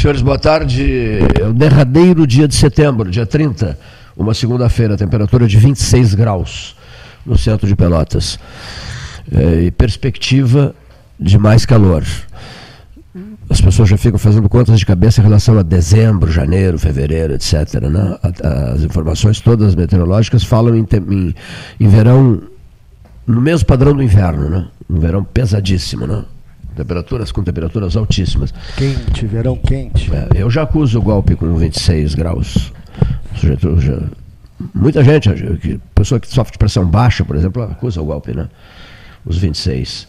Senhores, boa tarde. É o derradeiro dia de setembro, dia 30, uma segunda-feira, temperatura de 26 graus no centro de Pelotas. É, e perspectiva de mais calor. As pessoas já ficam fazendo contas de cabeça em relação a dezembro, janeiro, fevereiro, etc. Né? As informações todas meteorológicas falam em, em, em verão no mesmo padrão do inverno, né? Um verão pesadíssimo, né? Temperaturas com temperaturas altíssimas. Quente, verão quente. É, eu já acuso o golpe com 26 graus. Sujeito, já, muita gente, pessoa que sofre de pressão baixa, por exemplo, acusa o golpe, né? Os 26.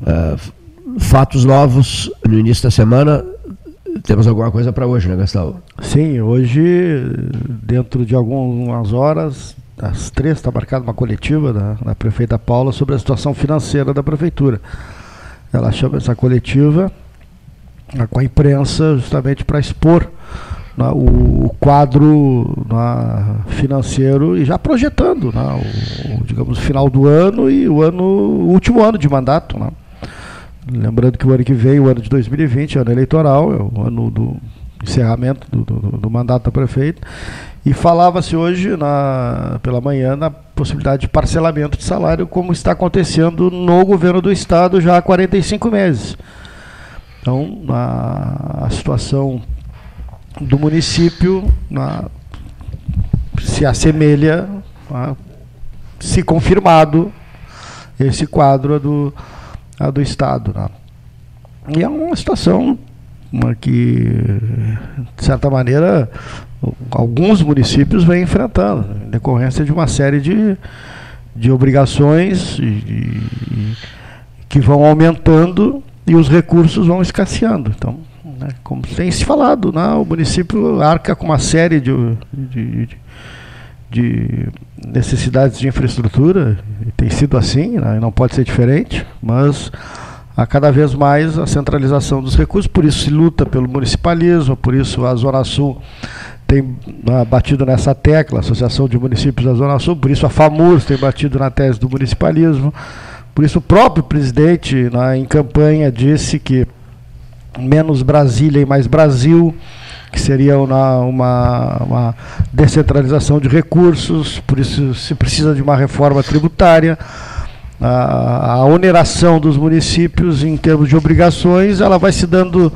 Uh, fatos novos no início da semana. Temos alguma coisa para hoje, né, Gastão? Sim, hoje, dentro de algumas horas, às três, está marcada uma coletiva da, da prefeita Paula sobre a situação financeira da prefeitura. Ela chama essa coletiva né, com a imprensa justamente para expor né, o, quadro né, financeiro e já projetando né, o, digamos, final do ano e o ano o último ano de mandato. Né. Lembrando que o ano que vem, o ano de 2020, ano eleitoral, é o ano do encerramento do, do, do mandato da prefeita. E falava-se hoje, na, pela manhã, na possibilidade de parcelamento de salário, como está acontecendo no governo do Estado já há 45 meses. Então, a, a situação do município na, se assemelha, se confirmado, esse quadro do, do Estado. Né? E é uma situação uma que, de certa maneira, alguns municípios vêm enfrentando, em decorrência de uma série de, de obrigações e, e, que vão aumentando e os recursos vão escasseando. Então, né, como tem se falado, né, o município arca com uma série de, de, de necessidades de infraestrutura, e tem sido assim, né, não pode ser diferente, mas a cada vez mais a centralização dos recursos, por isso se luta pelo municipalismo, por isso a Zona Sul tem ah, batido nessa tecla, a Associação de Municípios da Zona Sul, por isso a FAMURS tem batido na tese do municipalismo, por isso o próprio presidente, na, em campanha, disse que menos Brasília e mais Brasil, que seria uma, uma, uma descentralização de recursos, por isso se precisa de uma reforma tributária. A, a oneração dos municípios em termos de obrigações, ela vai se dando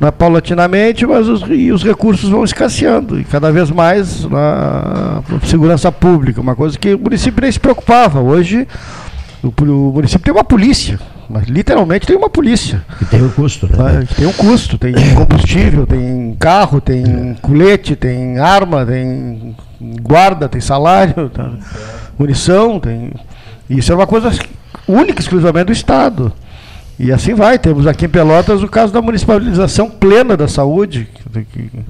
né, paulatinamente, mas os, os recursos vão escasseando, e cada vez mais na segurança pública, uma coisa que o município nem se preocupava. Hoje, o, o município tem uma polícia, mas literalmente tem uma polícia. E tem um custo, né? Tem um custo, tem combustível, tem carro, tem colete, tem arma, tem guarda, tem salário, tá? munição, tem. Isso é uma coisa única, exclusivamente do Estado. E assim vai. Temos aqui em Pelotas o caso da municipalização plena da saúde,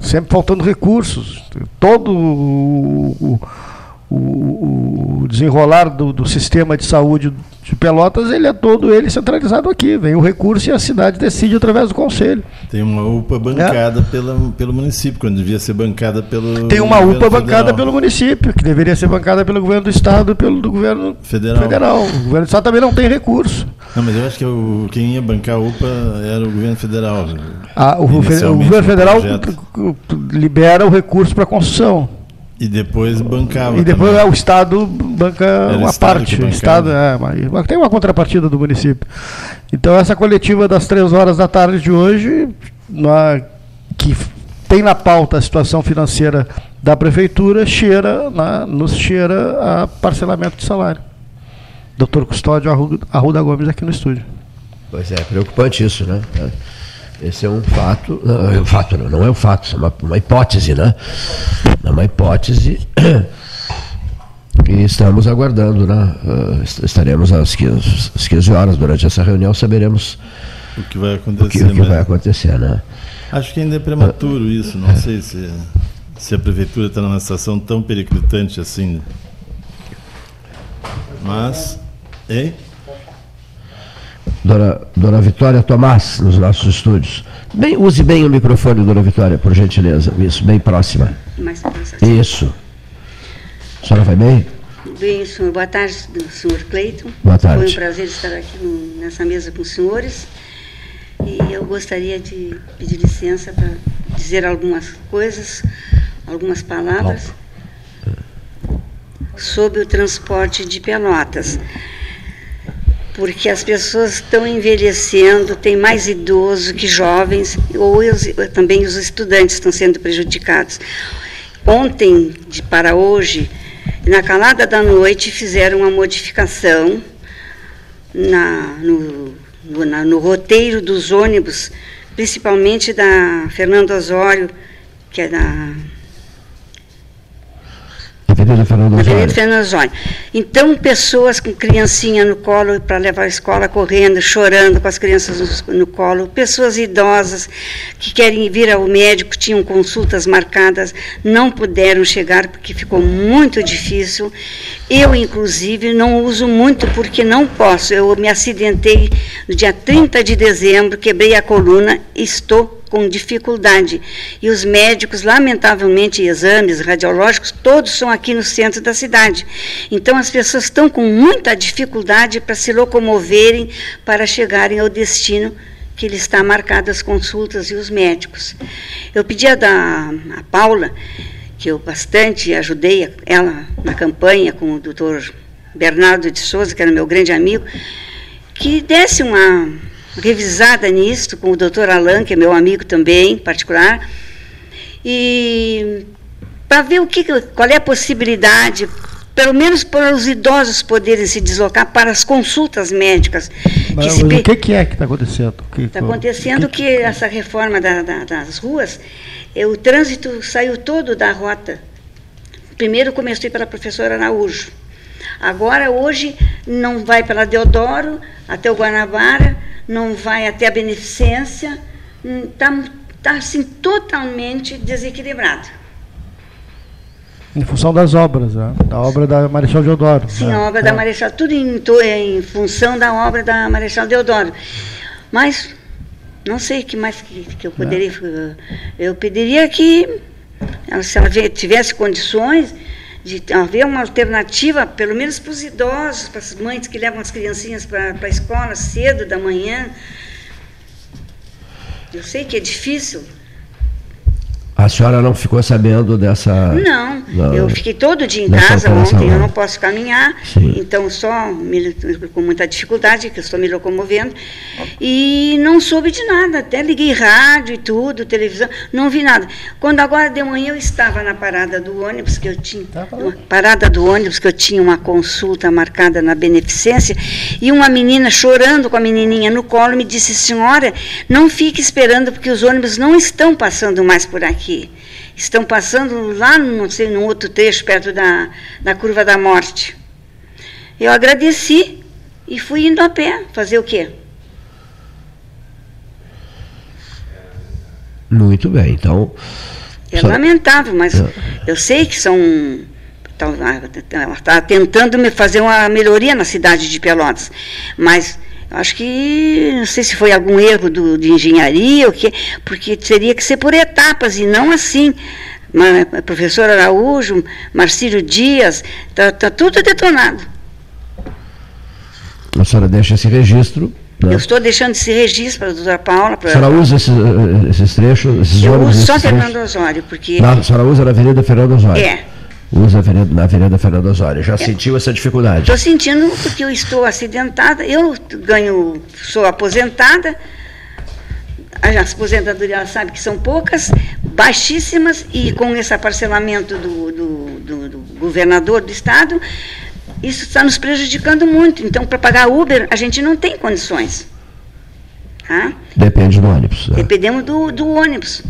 sempre faltando recursos. Todo o, o, o desenrolar do, do, sistema de saúde de Pelotas, ele é todo ele centralizado aqui. Vem o recurso e a cidade decide através do conselho. Tem uma UPA bancada é. pela, pelo município, quando devia ser bancada pelo. Tem uma UPA bancada pelo município, que deveria ser bancada pelo governo do estado e pelo do governo federal. federal. O governo do estado também não tem recurso. Não, mas eu acho que o, quem ia bancar a UPA era o governo federal. Ah, o, o governo federal libera o recurso para construção. E depois bancava. E depois também. o Estado banca Era uma Estado parte. O Estado é, tem uma contrapartida do município. Então essa coletiva das três horas da tarde de hoje, na, que tem na pauta a situação financeira da prefeitura, cheira, na, nos cheira a parcelamento de salário. Doutor Custódio Arruda Gomes aqui no estúdio. Pois é, preocupante isso, né? Esse é um fato, não, é um fato não, não é um fato, é uma, uma hipótese, né? É uma hipótese e estamos aguardando, né? Uh, estaremos às 15, às 15 horas durante essa reunião, saberemos o que vai acontecer. O que, o que vai acontecer, né? Acho que ainda é prematuro uh, isso, não sei se, se a prefeitura está numa situação tão periclitante assim. Mas, hein? Dona, Dona Vitória Tomás, nos nossos estúdios. Bem, use bem o microfone, Dona Vitória, por gentileza. Isso, bem próxima. Mais Isso. A senhora vai bem? Bem, senhor. Boa tarde, senhor Cleiton. Boa tarde. Foi um prazer estar aqui nessa mesa com os senhores. E eu gostaria de pedir licença para dizer algumas coisas, algumas palavras sobre o transporte de Pelotas. Porque as pessoas estão envelhecendo, tem mais idosos que jovens, ou também os estudantes estão sendo prejudicados. Ontem de, para hoje, na calada da noite, fizeram uma modificação na, no, no, na, no roteiro dos ônibus, principalmente da Fernando Osório, que é da Avenida Fernando Osório. Avenida Fernando Osório. Então, pessoas com criancinha no colo para levar à escola correndo, chorando com as crianças no, no, colo, pessoas idosas que querem vir ao médico, tinham consultas marcadas, não puderam chegar porque ficou muito difícil. Eu, inclusive, não uso muito porque não posso. Eu me acidentei no dia 30 de dezembro, quebrei a coluna e estou com dificuldade. E os médicos, lamentavelmente, exames radiológicos, todos são aqui no centro da cidade. Então as pessoas estão com muita dificuldade para se locomoverem para chegarem ao destino que lhe está marcado as consultas e os médicos. Eu pedi a, da, a Paula, que eu bastante ajudei ela na campanha com o doutor Bernardo de Souza, que era meu grande amigo, que desse uma revisada nisso com o doutor Alain, que é meu amigo também, particular, e para ver o que, qual é a possibilidade, pelo menos para os idosos poderem se deslocar para as consultas médicas. Mas, que o que, que, é que está acontecendo? Está acontecendo que, que, que, essa reforma da, da, das ruas, é, o trânsito saiu todo da rota. Primeiro comecei pela professora Araújo. Agora, hoje, não vai pela Deodoro até o Guanabara, não vai até a beneficência, está hum, tá, assim, totalmente desequilibrado. Em função das obras, né? da obra da Marechal Deodoro. Sim, né? a obra é. da Marechal, tudo em, em função da obra da Marechal Deodoro. Mas não sei o que mais que, que eu poderia. É. Eu pediria que, se ela tivesse condições, de haver uma alternativa, pelo menos para os idosos, para as mães que levam as criancinhas para a escola cedo da manhã. Eu sei que é difícil, a senhora não ficou sabendo dessa. Não, não eu fiquei todo dia em casa ontem, eu não posso caminhar, Sim. então só me, com muita dificuldade, que eu estou me locomovendo, e não soube de nada, até liguei rádio e tudo, televisão, não vi nada. Quando agora de manhã eu estava na parada do ônibus, que eu tinha. Tá parada do ônibus, que eu tinha uma consulta marcada na beneficência, e uma menina chorando com a menininha no colo me disse, senhora, não fique esperando, porque os ônibus não estão passando mais por aqui aqui. Estão passando lá, não sei, num outro trecho, perto da, da curva da morte. Eu agradeci e fui indo a pé. Fazer o quê? Muito bem, então. É só... lamentável, mas é. eu sei que são. Ela está tentando me fazer uma melhoria na cidade de Pelotas, mas Acho que, não sei se foi algum erro do, de engenharia, ou que, porque teria que ser por etapas e não assim. Mas, professor Araújo, Marcílio Dias, está tá tudo detonado. A senhora deixa esse registro. Né? Eu estou deixando esse registro para a doutora Paula. Para a senhora usa esses, esses trechos? Esses eu uso só Fernando Osório, porque. Não, a senhora usa na Avenida Fernando Osório. É usa na Avenida Fernando Osório. Já é. sentiu essa dificuldade? Estou sentindo porque eu estou acidentada, eu ganho, sou aposentada, as aposentadorias sabe que são poucas, baixíssimas, e com esse parcelamento do, do, do, do governador do estado, isso está nos prejudicando muito. Então, para pagar Uber, a gente não tem condições. Tá? Depende do ônibus. Né? Dependemos do, do ônibus.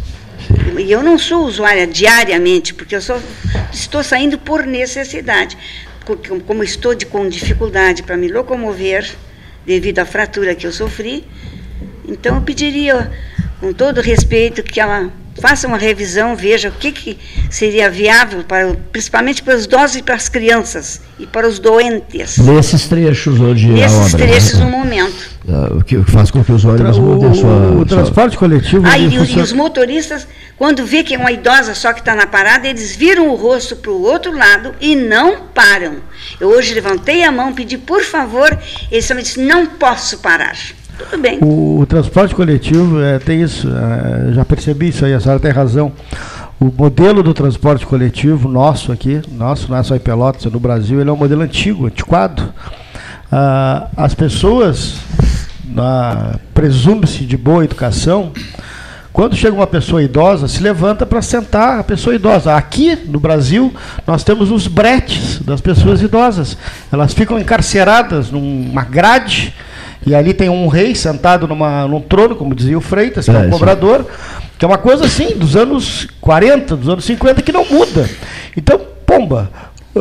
E eu não sou usuária diariamente, porque eu só estou saindo por necessidade. Como estou de, com dificuldade para me locomover, devido à fratura que eu sofri, então eu pediria, com todo respeito, que ela faça uma revisão, veja o que, que seria viável, para, principalmente para os idosos e para as crianças, e para os doentes. Nesses trechos onde Nesses a obra, trechos né? no momento. Uh, o que faz com que os ônibus mudem sua... O transporte sua... coletivo... Ah, e, funciona... e, os motoristas, quando vê que é uma idosa só que está na parada, eles viram o rosto para o outro lado e não param. Eu hoje levantei a mão, pedi por favor, eles só me disseram, não posso parar. Tudo bem. O, o transporte coletivo é, tem isso, é, já percebi isso aí, a senhora tem razão. O modelo do transporte coletivo nosso aqui, nosso, não é só em Pelotas, é no Brasil, ele é um modelo antigo, antiquado. Ah, as pessoas, presume-se de boa educação, quando chega uma pessoa idosa, se levanta para sentar a pessoa idosa. Aqui no Brasil, nós temos os bretes das pessoas idosas. Elas ficam encarceradas numa grade, e ali tem um rei sentado numa, num trono, como dizia o Freitas, que é, é um cobrador. Que é uma coisa assim, dos anos 40, dos anos 50, que não muda. Então, pomba.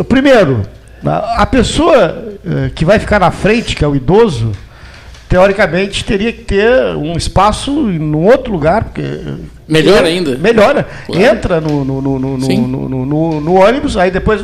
Primeiro, a pessoa eh, que vai ficar na frente, que é o idoso, teoricamente teria que ter um espaço em outro lugar. Porque, melhor ainda. Melhora. Claro. Entra no, no, no, no, no, ônibus, aí depois.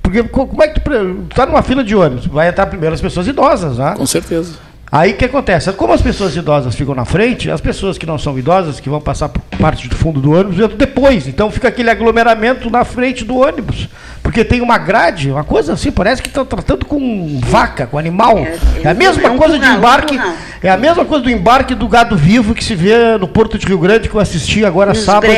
Porque como é que tu está numa fila de ônibus? Vai entrar primeiro as pessoas idosas, né? Com certeza. Aí o que acontece? Como as pessoas idosas ficam na frente, as pessoas que não são idosas, que vão passar por parte do fundo do ônibus, entram depois. Então fica aquele aglomeramento na frente do ônibus. Porque tem uma grade, uma coisa assim, parece que estão tratando com vaca, com animal. É, é a mesma é coisa de embarque. É a mesma coisa do embarque do gado vivo que se vê no Porto de Rio Grande, que eu assisti agora sábado.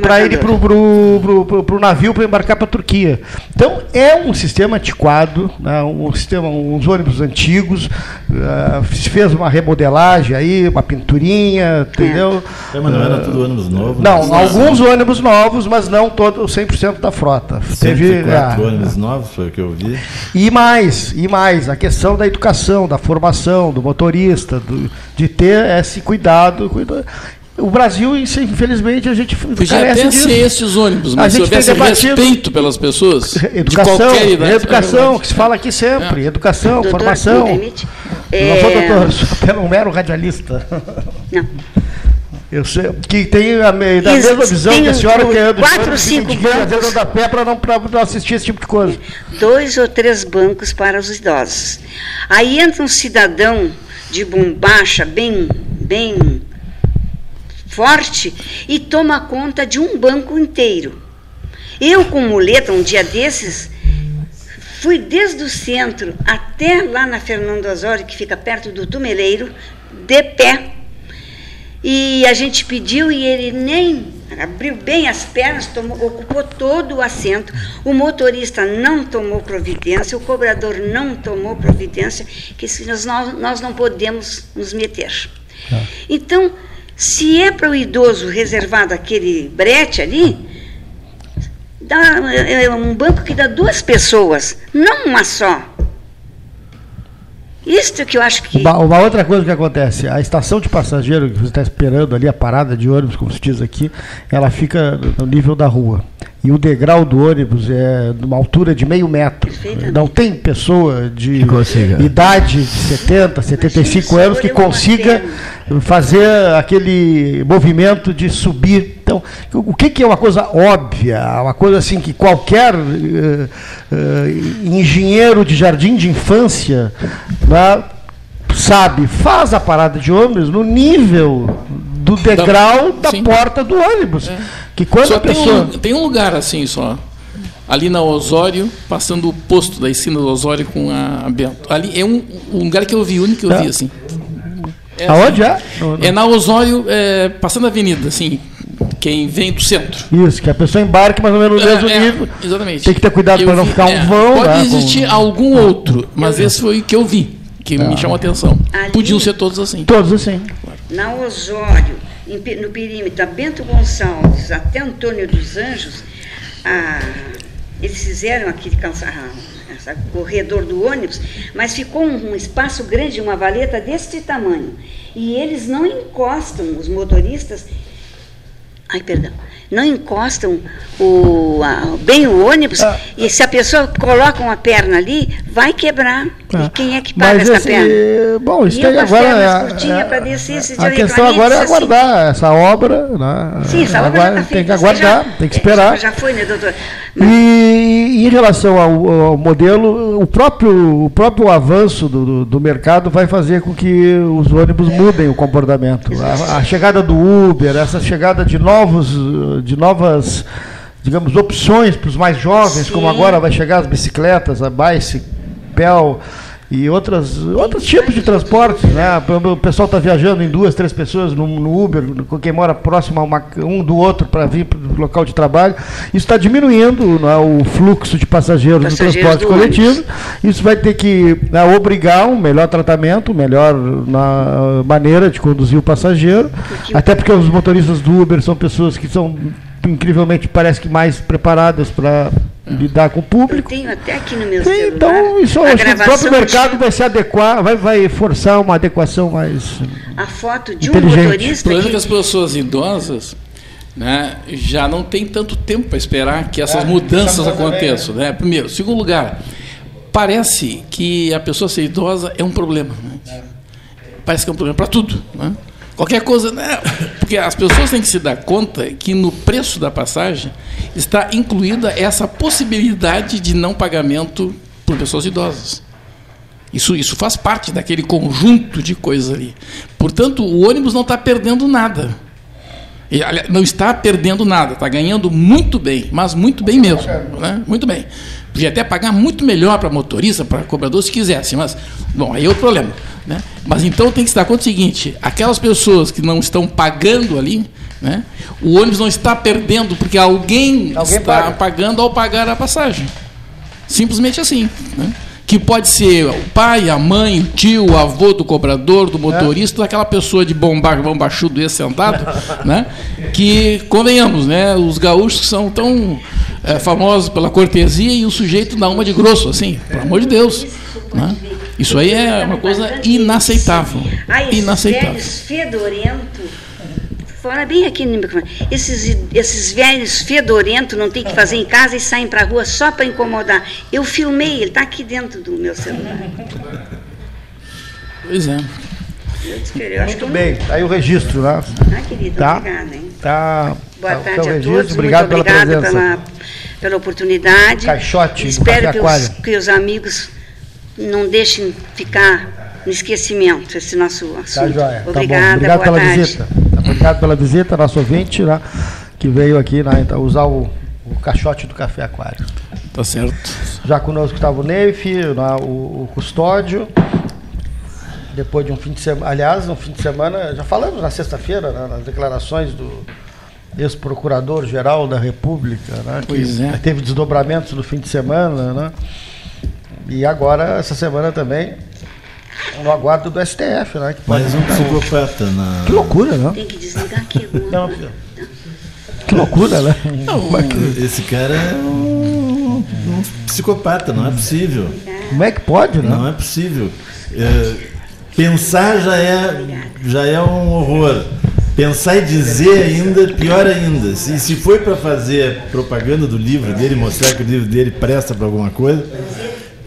Para ir para o navio para embarcar para a Turquia. Então é um sistema antiquado, né, um sistema, uns ônibus antigos. Uh, se fez uma remodelagem aí, uma pinturinha, entendeu? É, mas não era tudo ônibus novos? Não, né? alguns ônibus novos, mas não todo 100% da frota. Teve teve quatro ah, ônibus novos, foi o que eu vi. E mais, e mais, a questão da educação, da formação do motorista, do, de ter esse cuidado. cuidado. O Brasil, infelizmente, a gente Podia até disso. ser esses ônibus, mas se houvesse respeito pelas pessoas, educação, de qualquer idade. Educação, que se fala aqui sempre, é. educação, doutor, formação. É... Não sou doutor, sou um mero radialista. Não. Eu sei, que tem a, da mesma visão que a senhora que é do quatro, cinco bancos da pé para não, não assistir esse tipo de coisa. Dois ou três bancos para os idosos. Aí entra um cidadão de bombacha bem, bem forte e toma conta de um banco inteiro. Eu, com muleta, um dia desses, fui desde o centro até lá na Fernando Osório, que fica perto do Tumeleiro, de pé e a gente pediu e ele nem abriu bem as pernas, tomou, ocupou todo o assento. O motorista não tomou providência, o cobrador não tomou providência, que nós, nós não podemos nos meter. Tá. Então, se é para o idoso reservado aquele brete ali, dá, é, é um banco que dá duas pessoas, não uma só. Isso que eu acho que. Uma, uma, outra coisa que acontece, a estação de passageiro que você está esperando ali, a parada de ônibus, como se diz aqui, ela fica no nível da rua. E o degrau do ônibus é de uma altura de meio metro. Não tem pessoa de idade de 70, 75 anos que consiga fazer aquele movimento de subir. Então, o que, que é uma coisa óbvia, uma coisa assim que qualquer uh, uh, engenheiro de jardim de infância né, sabe, faz a parada de ônibus no nível do degrau da, da porta do ônibus. É. Que quando só a pessoa... tem, um, tem um lugar assim só ali na Osório, passando o posto da esquina do Osório com a Bento. Ali é um, um lugar que eu vi, único que eu é. vi assim. É Aonde é? É na Osório, é, passando a avenida, assim, quem vem do centro. Isso, que a pessoa embarque mais ou menos no mesmo é, nível. Exatamente. Tem que ter cuidado para não ficar um é, vão. Pode né, existir com... algum outro, mas esse foi o que eu vi, que me chamou a atenção. Ali, Podiam ser todos assim. Todos assim. Na Osório, no perímetro da Bento Gonçalves até Antônio dos Anjos, a, eles fizeram aquele corredor do ônibus, mas ficou um, um espaço grande, uma valeta deste tamanho. E eles não encostam, os motoristas. Ai, perdão não encostam o, a, bem o ônibus ah, e se a pessoa coloca uma perna ali, vai quebrar. Ah, e quem é que paga essa esse, perna? Bom, isso tem agora. É, descer, a questão agora é aguardar assim. essa obra. Né? Sim, essa obra agora, tá tem que aguardar, já, tem que esperar. Já foi, né, doutor? Mas... E, e, em relação ao, ao, modelo, o próprio, o próprio avanço do, do, do, mercado vai fazer com que os ônibus mudem o comportamento. A, a chegada do Uber, essa chegada de novos de novas, digamos, opções para os mais jovens, Sim. como agora vai chegar as bicicletas, a bicycle, e outras, outros tipos de transporte. Né? O pessoal está viajando em duas, três pessoas no, no Uber, quem mora próximo a uma, um do outro para vir para o local de trabalho. Isso está diminuindo né, o fluxo de passageiros, passageiros do transporte do coletivo. Isso vai ter que né, obrigar um melhor tratamento, melhor na maneira de conduzir o passageiro. Até porque os motoristas do Uber são pessoas que são incrivelmente parece que mais preparadas para lidar com o público. Eu tenho até aqui no meu celular. Então, isso acho que o próprio mercado de... vai se adequar, vai, vai forçar uma adequação mais. A foto de um motorista. O problema é que as pessoas idosas né, já não tem tanto tempo para esperar que essas é, mudanças aconteçam. Né? Primeiro. Segundo lugar, parece que a pessoa ser idosa é um problema. Né? É. Parece que é um problema para tudo. Né? Qualquer coisa, né? Porque as pessoas têm que se dar conta que no preço da passagem está incluída essa possibilidade de não pagamento por pessoas idosas. Isso, isso faz parte daquele conjunto de coisas ali. Portanto, o ônibus não está perdendo nada. Não está perdendo nada, está ganhando muito bem, mas muito bem mesmo. Né? Muito bem. Podia até pagar muito melhor para motorista, para cobrador, se quisesse, mas, bom, aí é outro problema. Né? Mas então tem que estar conta o seguinte: aquelas pessoas que não estão pagando ali, né, o ônibus não está perdendo porque alguém, alguém está paga. pagando ao pagar a passagem. Simplesmente assim. Né? Que pode ser o pai, a mãe, o tio, o avô do cobrador, do motorista, é. daquela pessoa de bombar, bombachudo esse sentado, né? Que, convenhamos, né? Os gaúchos são tão é, famosos pela cortesia e o sujeito dá uma de grosso, assim, pelo amor de Deus. Né? Isso aí é uma coisa inaceitável. Inaceitável. Fora bem aqui no microfone. Esses, esses velhos fedorentos não tem que fazer em casa e saem para a rua só para incomodar. Eu filmei, ele está aqui dentro do meu celular. Pois é. Eu Muito bem, aí o registro, né? Ah, querido, tá? obrigada. Hein? Tá. Boa tá, tarde a registro. todos, obrigado muito obrigada pela, pela, pela, oportunidade. Caixote, Espero que os, que os amigos não deixem ficar no esquecimento esse nosso tá assunto. Tá, joia. Obrigada, tá Obrigado pela tarde. visita. Obrigado pela visita, nosso ouvinte, né, que veio aqui né, então, usar o, o caixote do Café Aquário. Tá certo. Já conosco estava o Neif, né, o, o custódio. Depois de um fim de semana, aliás, um fim de semana, já falamos na sexta-feira, né, nas declarações do ex-procurador-geral da República, né, que é. teve desdobramentos no fim de semana, né? E agora, essa semana também, no aguardo do STF, né? Que Mais um psicopata na. Que loucura, né? Tem que desligar aqui. Não, que loucura, né? Não, esse cara é um, um, psicopata, não é possível. Como é que pode, né? Não é possível. É, pensar já é, já é um horror. Pensar e dizer ainda, pior ainda. Se, se foi para fazer propaganda do livro dele, mostrar que o livro dele presta para alguma coisa,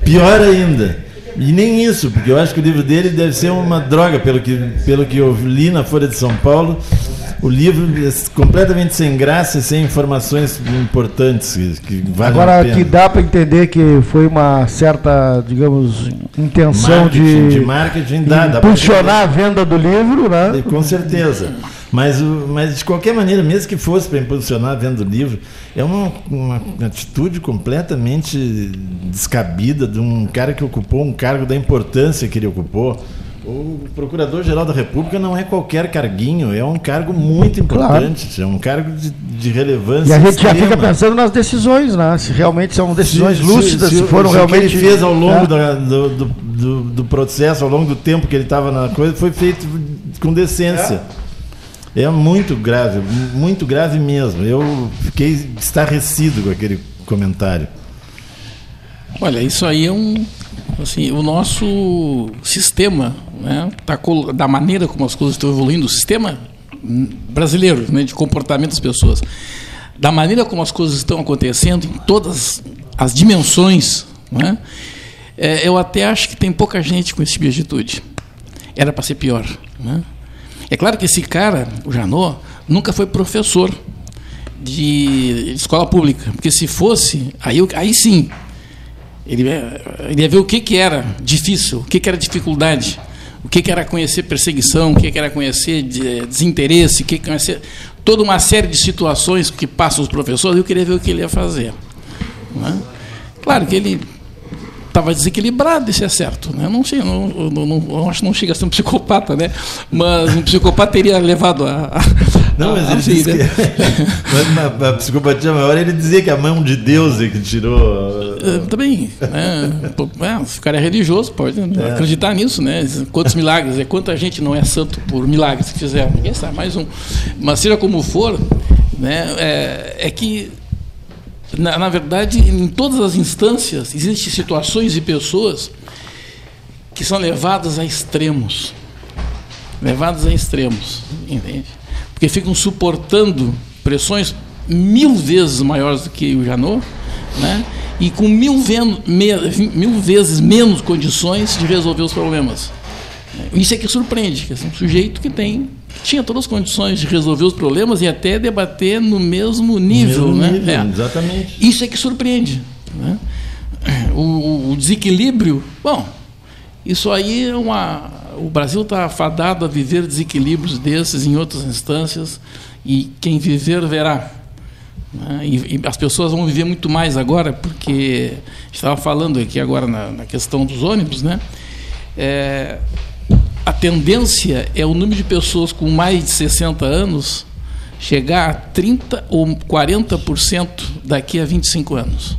pior ainda. E nem isso, porque eu acho que o livro dele deve ser uma droga, pelo que, pelo que eu li na Folha de São Paulo. O livro é completamente sem graça e sem informações importantes que, Agora que dá para entender que foi uma certa, digamos, intenção marketing, de, de marketing dá, impulsionar a venda do livro, né? Com certeza. Mas, mas de qualquer maneira, mesmo que fosse para impulsionar vendo o livro, é uma, uma atitude completamente descabida de um cara que ocupou um cargo da importância que ele ocupou. O Procurador-Geral da República não é qualquer carguinho, é um cargo muito importante, claro. é um cargo de, de, relevância. E a gente extrema. já fica pensando nas decisões, né? se realmente são decisões se, lúcidas, se, se, se foram se realmente. O que ele fez ao longo é. da, do, do, do, processo, ao longo do tempo que ele estava na coisa, foi feito com decência. É. É muito grave, muito grave mesmo. Eu fiquei estarrecido com aquele comentário. Olha, isso aí é um. Assim, o nosso sistema, né, tá, da maneira como as coisas estão evoluindo, o sistema brasileiro né, de comportamento das pessoas, da maneira como as coisas estão acontecendo em todas as dimensões, né, é, eu até acho que tem pouca gente com esse tipo de atitude. Era para ser pior. Né? É claro que esse cara, o Janot, nunca foi professor de escola pública, porque se fosse, aí, aí sim, ele, ele ia ver o que, que era difícil, o que, que era dificuldade, o que, que era conhecer perseguição, o que, que era conhecer desinteresse, o que, que conhecer toda uma série de situações que passam os professores, eu queria ver o que ele ia fazer. É? Claro que ele estava desequilibrado, isso é certo. Né? Não, sei, não, não, não, acho que não chega a ser um psicopata, né? mas um psicopata teria levado a. a não, mas a, ele disse né? que, a, a psicopatia maior ele dizia que a mão de Deus é que tirou. Uh, também. Né? É, se o cara é religioso, pode é. acreditar nisso, né? Quantos milagres, é quanta gente não é santo por milagres que fizeram. Ninguém sabe, mais um. Mas seja como for, né, é, é que na, na, verdade, em todas as instâncias, existem situações e pessoas que são levadas a extremos. Levadas a extremos, entende? Porque ficam suportando pressões mil vezes maiores do que o Janot, né? e com mil, mil vezes menos condições de resolver os problemas. Isso é que surpreende, que é um sujeito que tem tinha todas as condições de resolver os problemas e até debater no mesmo nível. Mesmo né? nível, é. Exatamente. Isso é que surpreende. Né? O, o, desequilíbrio, bom, isso aí é uma. O Brasil está fadado a viver desequilíbrios desses em outras instâncias e quem viver verá. Né? E, e, as pessoas vão viver muito mais agora, porque estava falando aqui agora na, na questão dos ônibus, né? É, a tendência é o número de pessoas com mais de 60 anos chegar a 30 ou 40% daqui a 25 anos.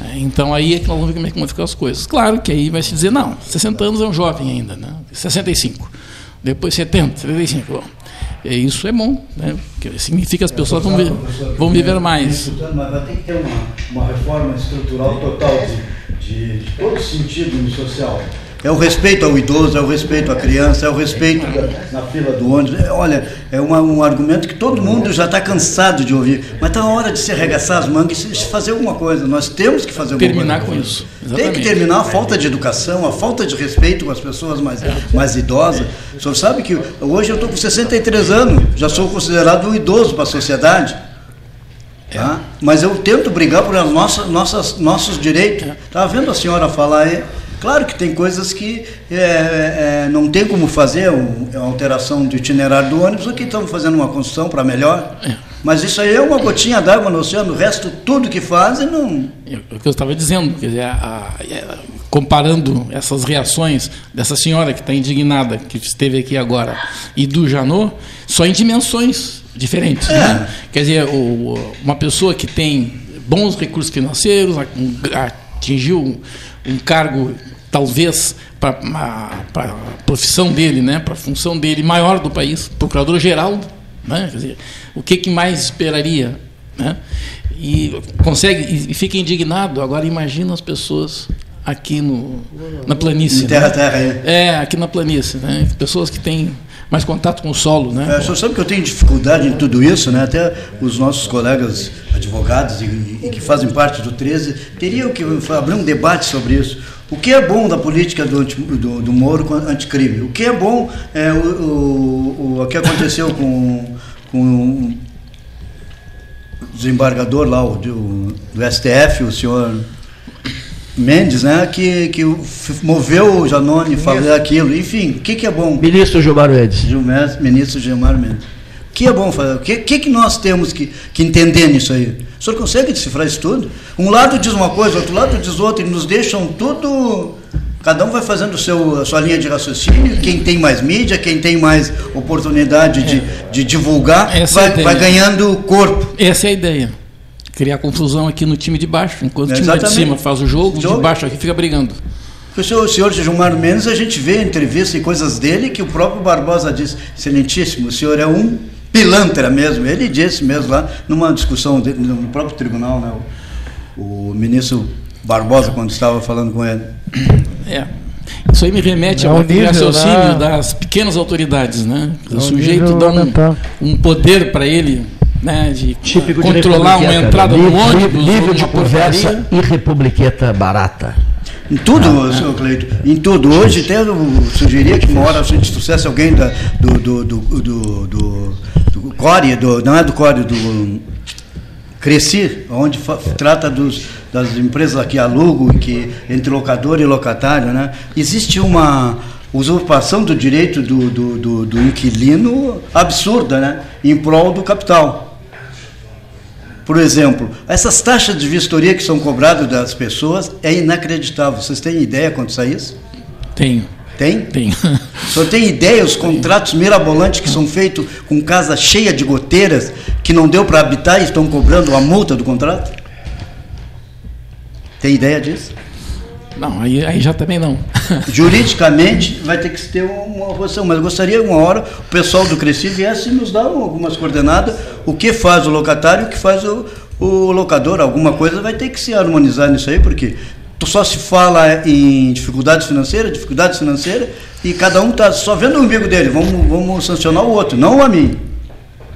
É, então aí é que nós vamos ver como é que vão ficar as coisas. Claro que aí vai se dizer, não, 60 anos é um jovem ainda, né? 65. Depois 70, 75. Bom, isso é bom, né? Porque significa que as pessoas vão, vão viver mais. Mas vai ter que ter uma, uma reforma estrutural total de, de, de todo sentido no social. É o respeito ao idoso, é o respeito à criança, é o respeito na fila do ônibus. É, olha, é uma, um argumento que todo mundo já está cansado de ouvir. Mas está na hora de se arregaçar as mangas e fazer alguma coisa. Nós temos que fazer alguma terminar coisa. com isso. Exatamente. Tem que terminar a falta de educação, a falta de respeito com as pessoas mais, mais idosas. O senhor sabe que hoje eu estou com 63 anos, já sou considerado um idoso para a sociedade. Tá? Mas eu tento brigar por nossas, nossas, nossos direitos. Estava vendo a senhora falar aí. Claro que tem coisas que é, é, não tem como fazer a alteração do itinerário do ônibus, aqui estamos fazendo uma construção para melhor. É. Mas isso aí é uma gotinha d'água no oceano, o resto, tudo que fazem, não. É o que eu estava dizendo, quer dizer, a, a, comparando essas reações dessa senhora que está indignada, que esteve aqui agora, e do Janot, só em dimensões diferentes. É. Né? Quer dizer, o, uma pessoa que tem bons recursos financeiros, atingiu um, um cargo talvez para a profissão dele, né, para a função dele maior do país, procurador-geral, né, dizer, o que, que mais esperaria? Né? E consegue e fica indignado. Agora imagina as pessoas aqui no, na planície. Terra, né? terra, é. é, aqui na planície, né? Pessoas que têm mais contato com o solo, né? É, o senhor sabe que eu tenho dificuldade em tudo isso, né? Até os nossos colegas advogados e, e que fazem parte do 13 teriam que abrir um debate sobre isso. O que é bom da política do, do, do Moro anticrime? O que é bom é o, o, o que aconteceu com, com o desembargador lá o, do, do STF, o senhor Mendes, né, que, que moveu o Janone a fazer aquilo. Enfim, o que, que é bom? Ministro Gilmar Mendes. Gilmar, ministro Gilmar Mendes. O que é bom fazer? O que, que, que nós temos que, que entender nisso aí? O senhor consegue decifrar isso tudo? Um lado diz uma coisa, outro lado diz outra, e nos deixam tudo. Cada um vai fazendo seu, a sua linha de raciocínio. Quem tem mais mídia, quem tem mais oportunidade de, de divulgar, vai, é vai ganhando corpo. Essa é a ideia criar confusão aqui no time de baixo. Enquanto o time de cima faz o jogo, o de baixo aqui fica brigando. O senhor, o senhor Gilmar Mendes, a gente vê entrevistas e coisas dele que o próprio Barbosa diz, excelentíssimo, o senhor é um pilantra mesmo. Ele disse mesmo lá, numa discussão de, no próprio tribunal, né, o, o, ministro Barbosa, quando estava falando com ele. É. Isso aí me remete ao raciocínio né? das pequenas autoridades, né? O sujeito dá um, um poder para ele né, de Típico controlar de uma entrada no ônibus. Livro de conversa e republiqueta barata. Em tudo, ah, senhor Cleito, em tudo. Hoje até eu sugeria que uma hora a gente trouxesse alguém da, do, do, do, do, do, do Core, do, não é do Core, do Cresci, onde é. trata dos, das empresas que alugam, que, entre locador e locatário. Né? Existe uma usurpação do direito do, do, do, do inquilino absurda, né? em prol do capital. Por exemplo, essas taxas de vistoria que são cobradas das pessoas é inacreditável. Vocês têm ideia quanto isso isso? Tenho. Tem? Tenho. O senhor tem ideia os contratos mirabolantes que são feitos com casa cheia de goteiras que não deu para habitar e estão cobrando a multa do contrato? Tem ideia disso? Não, aí, aí já também não. Juridicamente vai ter que ter uma posição, mas eu gostaria uma hora o pessoal do Cresci viesse e nos dar algumas coordenadas, o que faz o locatário, o que faz o, o locador, alguma coisa vai ter que se harmonizar nisso aí, porque só se fala em dificuldades financeiras, dificuldades financeiras, e cada um está só vendo o umbigo dele, vamos, vamos sancionar o outro, não a mim.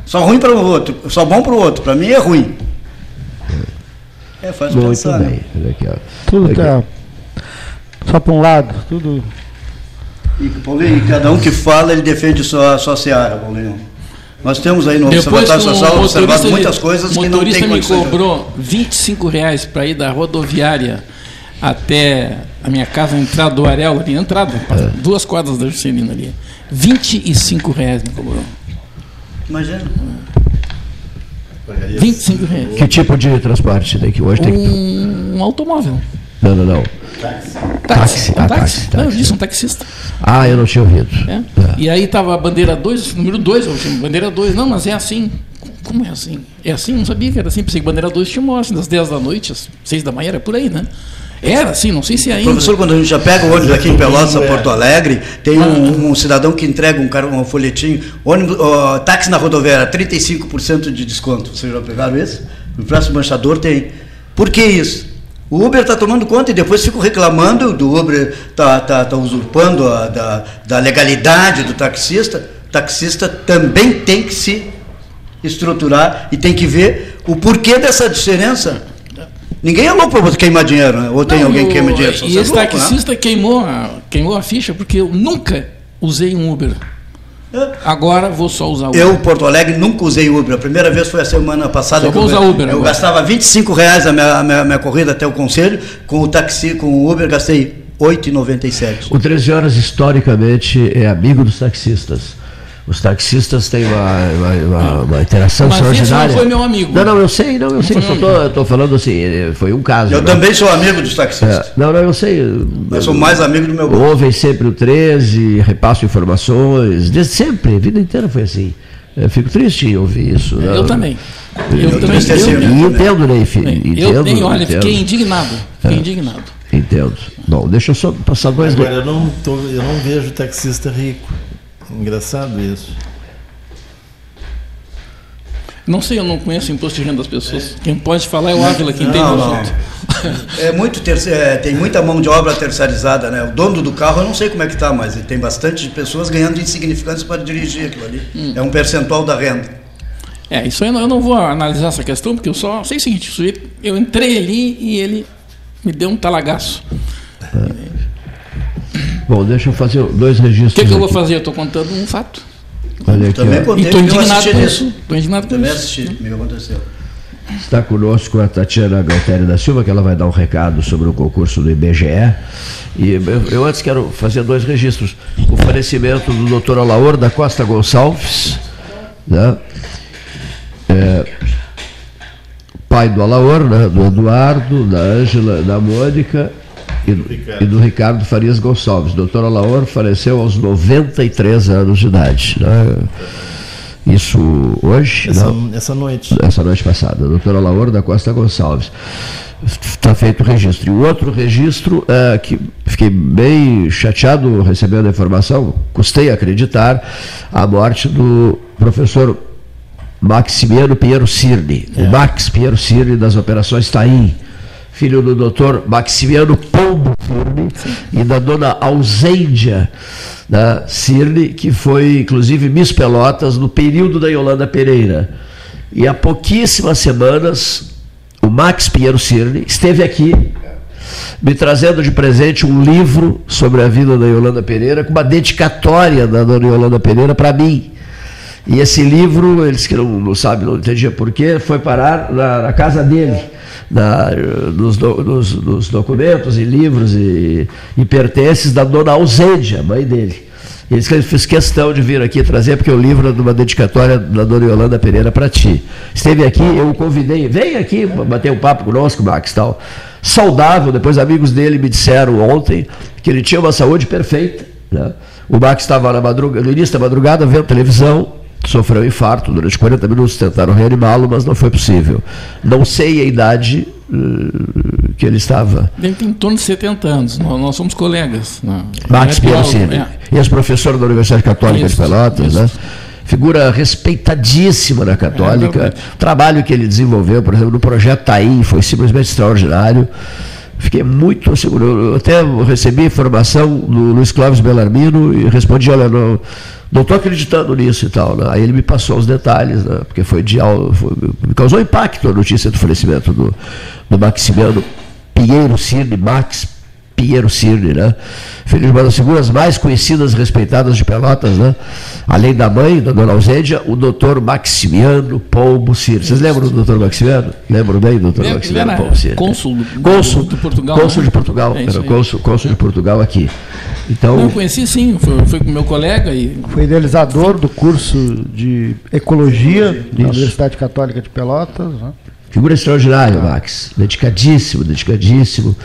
Só ruim para o outro, só bom para o outro, para mim é ruim. É, faz Muito pensar. Bem. Né? Aqui, Tudo está só para um lado, tudo. E, Paulinho, cada um que fala, ele defende sua, a sua seara, Paulinho. Nós temos aí no Depois Observatório Social observado muitas coisas que não tem O motorista me cobrou 25 reais para ir da rodoviária até a minha casa, a entrada do Arel, ali, entrada, é. duas quadras da Juscelina ali. 25 reais me cobrou. Imagina. 25 reais. Que tipo de transporte tem que hoje? Tem um, um automóvel. Não, não, não. Táxi. Táxi. Ah, táxi. táxi. Não, eu disse um taxista. Ah, eu não tinha ouvido. É. É. E aí estava a bandeira 2, número 2, bandeira 2. Não, mas é assim. Como é assim? É assim? Não sabia que era assim. Pensei que bandeira 2 tinha uma das 10 da noite, às 6 da manhã, era por aí, né? Era assim, não sei se é ainda. Professor, quando a gente já pega o ônibus aqui em Pelotas, é. Porto Alegre, tem um, um, cidadão que entrega um, cara, um folhetinho, ônibus, uh, táxi na rodoviária, 35% de desconto. Vocês já pegaram esse? No próximo manchador tem. Por que isso? O Uber está tomando conta e depois ficam reclamando do Uber, está tá, tá usurpando a, da, da legalidade do taxista. O taxista também tem que se estruturar e tem que ver o porquê dessa diferença. Ninguém é louco para queimar dinheiro, né? ou tem não, alguém que queima dinheiro. E esse louco, né? taxista né? queimou, a, queimou a ficha porque eu nunca usei um Uber. Agora vou só usar Uber. Eu, Porto Alegre, nunca usei Uber. A primeira vez foi a semana passada. Só vou usar eu, Uber. Eu agora. gastava 25 reais a minha, a minha, a minha corrida até o conselho. Com o taxi, com o Uber, gastei 8,97. O 13 Horas, historicamente, é amigo dos taxistas. Os taxistas têm uma, uma, uma, uma interação Mas extraordinária. Mas foi meu amigo. Não, não, eu sei, não, eu não sei. Só estou falando assim, foi um caso. Eu né? também sou amigo dos taxistas. É, não, não, eu sei. Eu sou mais amigo do meu grupo. Ouvem sempre o 13, repasso informações, desde sempre, a vida inteira foi assim. Eu fico triste em ouvir isso. Né? Eu também. Eu, eu também. Eu, eu, entendo, né, filho? Eu entendo, tenho, olha, entendo. fiquei indignado. Fiquei é. indignado. Entendo. Bom, deixa eu só passar dois... Agora, eu não, tô, eu não vejo taxista rico. Engraçado isso. Não sei, eu não conheço o imposto de renda das pessoas. Quem pode falar é o Ávila, quem tem o assunto. É muito terce... é, tem muita mão de obra terceirizada, né? O dono do carro, eu não sei como é que está, mas tem bastante pessoas ganhando insignificantes para dirigir aquilo ali. Hum. É um percentual da renda. É, isso aí eu não vou analisar essa questão, porque eu só sei o seguinte, eu entrei ali e ele me deu um talagaço. É. Bom, deixa eu fazer dois registros. O que, que eu vou fazer? Eu estou contando um fato. Olha aqui, Também contei, estou indignado com isso. Estou indignado com Também isso. assisti, me aconteceu. Está conosco a Tatiana Galtério da Silva, que ela vai dar um recado sobre o concurso do IBGE. E eu, eu antes quero fazer dois registros. O falecimento do doutor Alaor da Costa Gonçalves, né? É, pai do Alaor, né? do Eduardo, da Ângela, da Mônica e do, e do Ricardo Farias Gonçalves. Doutor Alaor faleceu aos 93 anos de idade. Né? Isso hoje? Essa, essa, noite. Essa noite passada. Doutor Alaor da Costa Gonçalves. Está feito o registro. E o outro registro, é, que fiquei bem chateado recebendo a informação, custei acreditar, a morte do professor Maximiano Pinheiro Cirne, é. o Max Pinheiro Cirne das operações Taim filho do doutor Maximiano Pombo Cirne e da dona Alzeidia né, Cirne, que foi inclusive Miss Pelotas no período da Yolanda Pereira. E há pouquíssimas semanas, o Max Pinheiro Cirne esteve aqui me trazendo de presente um livro sobre a vida da Yolanda Pereira, com uma dedicatória da dona Yolanda Pereira para mim. E esse livro, eles que não, não sabem, não entendiam porquê, foi parar na, na casa dele da, dos, do, dos, dos, documentos e livros e, e pertences da dona Alzêdia, mãe dele. Ele disse que ele fez questão de vir aqui trazer, porque o livro é de uma dedicatória da dona Yolanda Pereira para ti. Esteve aqui, eu o convidei, vem aqui bater um papo conosco, Max, tal. Saudável, depois amigos dele me disseram ontem que ele tinha uma saúde perfeita. Né? O Max estava na madrugada, no início da madrugada vendo televisão, sofreu um infarto durante 40 minutos, tentaram reanimá-lo, mas não foi possível. Não sei a idade uh, que ele estava. Ele tem em torno de 70 anos, nós, nós somos colegas. Né? Max é Piercini, é. ex-professor da Universidade Católica isso, de Pelotas, isso. né? figura respeitadíssima na Católica. É, o trabalho que ele desenvolveu, por exemplo, no projeto Taim, foi simplesmente extraordinário. Fiquei muito seguro. Eu até recebi informação do Luiz Clóvis Bellarmino e respondi, olha, não não estou acreditando nisso e tal. Né? Aí ele me passou os detalhes, né? porque foi de foi, me causou impacto a notícia do falecimento do, do Maximiano Pinheiro Cirne, Max Pinheiro Cirne, né? Filho de uma das figuras mais conhecidas e respeitadas de Pelotas, né? Além da mãe, da dona Ausência, o doutor Maximiano Pombo Cirne. Vocês lembram do doutor Maximiano? Lembram bem do doutor Maximiano Pombo Cirne? Cônsul, cônsul de Portugal. Cônsul né? de Portugal, é era cônsul, cônsul de Portugal aqui. Então, eu conheci sim, foi, foi com meu colega. e Foi idealizador do curso de Ecologia da Universidade Católica de Pelotas. Né? Figura extraordinária, Max. Dedicadíssimo, dedicadíssimo,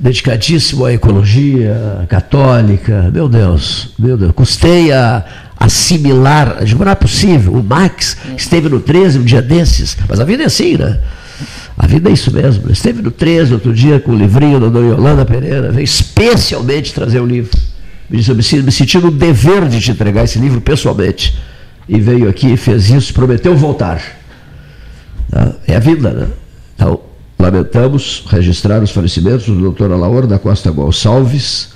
dedicadíssimo à ecologia católica. Meu Deus, meu Deus. Custei a assimilar, não é possível. O Max esteve no 13 um dia desses, mas a vida é assim, né? A vida é isso mesmo. Esteve no 13 outro dia com o livrinho da dona Yolanda Pereira, veio especialmente trazer o livro. Me disse, eu me, me senti no dever de te entregar esse livro pessoalmente. E veio aqui, fez isso, prometeu voltar. É a vida, né? Então, lamentamos registrar os falecimentos do doutor Alaor da Costa Gonçalves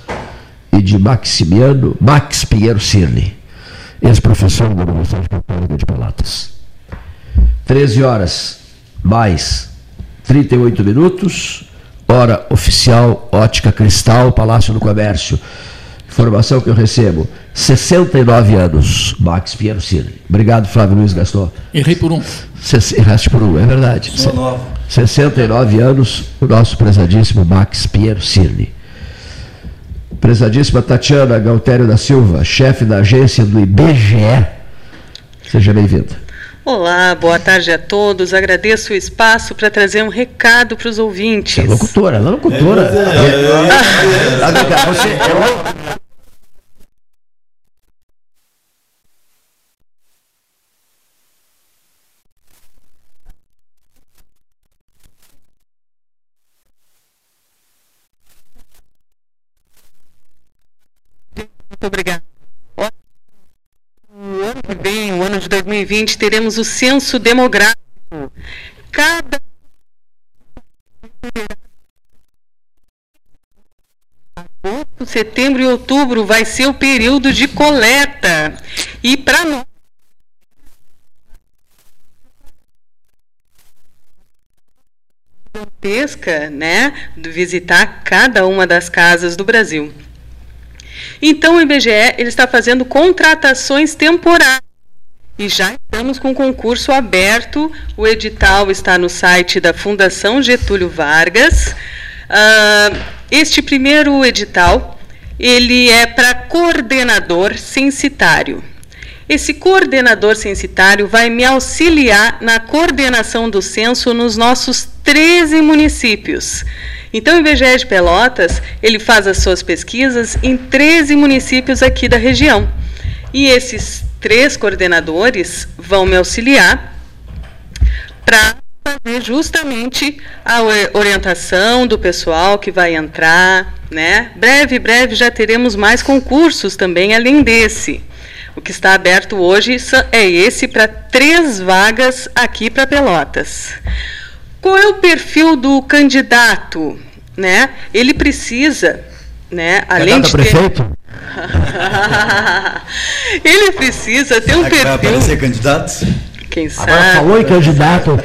e de Maximiano Max Pinheiro Cirne, ex-professor da Universidade Católica de Pelotas. 13 horas mais 38 minutos, hora oficial, ótica cristal, Palácio do Comércio. Informação que eu recebo: 69 anos, Max Piero Cine. Obrigado, Flávio Luiz Gaston. Errei por um. Erraste por um, é verdade. Sou novo. 69 anos, o nosso prezadíssimo Max Piero Cirne. Prezadíssima Tatiana Galtério da Silva, chefe da agência do IBGE. Seja bem-vinda. Olá, boa tarde a todos. Agradeço o espaço para trazer um recado para os ouvintes. É locutora, ela é locutora. É, é, é, é, você é Muito obrigada ano que vem, o ano de 2020, teremos o censo demográfico. Cada setembro e outubro vai ser o período de coleta. E para nós gigantesca, né, visitar cada uma das casas do Brasil. Então o IBGE ele está fazendo contratações temporárias. E já estamos com o concurso aberto. O edital está no site da Fundação Getúlio Vargas. Uh, este primeiro edital ele é para coordenador censitário. Esse coordenador censitário vai me auxiliar na coordenação do censo nos nossos 13 municípios. Então, o IBGE de Pelotas, ele faz as suas pesquisas em 13 municípios aqui da região. E esses três coordenadores vão me auxiliar para fazer justamente a orientação do pessoal que vai entrar, né? Breve, breve já teremos mais concursos também além desse. O que está aberto hoje é esse para três vagas aqui para Pelotas. Qual é o perfil do candidato? Né? Ele precisa, né, além de ter... prefeito? Ele precisa ter um perfil. Vai aparecer candidato? Quem sabe? Agora falou em candidato.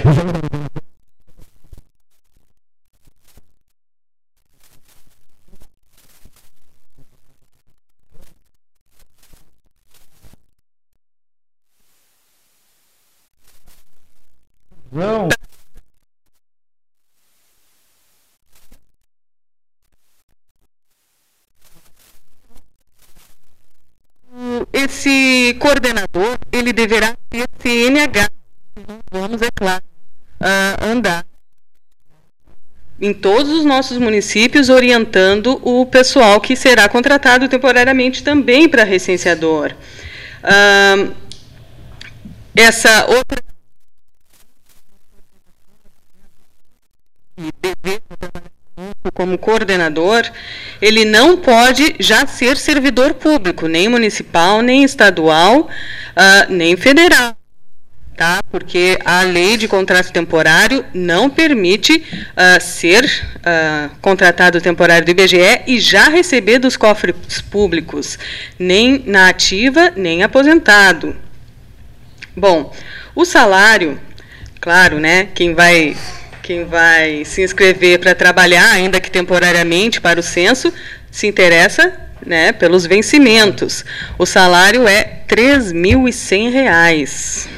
Não. esse coordenador, ele deverá ter CNH. Vamos, é claro, uh, andar em todos os nossos municípios, orientando o pessoal que será contratado temporariamente também para recenseador. Essa outra como coordenador, ele não pode já ser servidor público, nem municipal, nem estadual, uh, nem federal. Tá? Porque a lei de contrato temporário não permite uh, ser uh, contratado temporário do IBGE e já receber dos cofres públicos, nem na ativa, nem aposentado. Bom, o salário, claro, né? Quem vai quem vai se inscrever para trabalhar, ainda que temporariamente, para o censo, se interessa né, pelos vencimentos. O salário é R$ 3.100.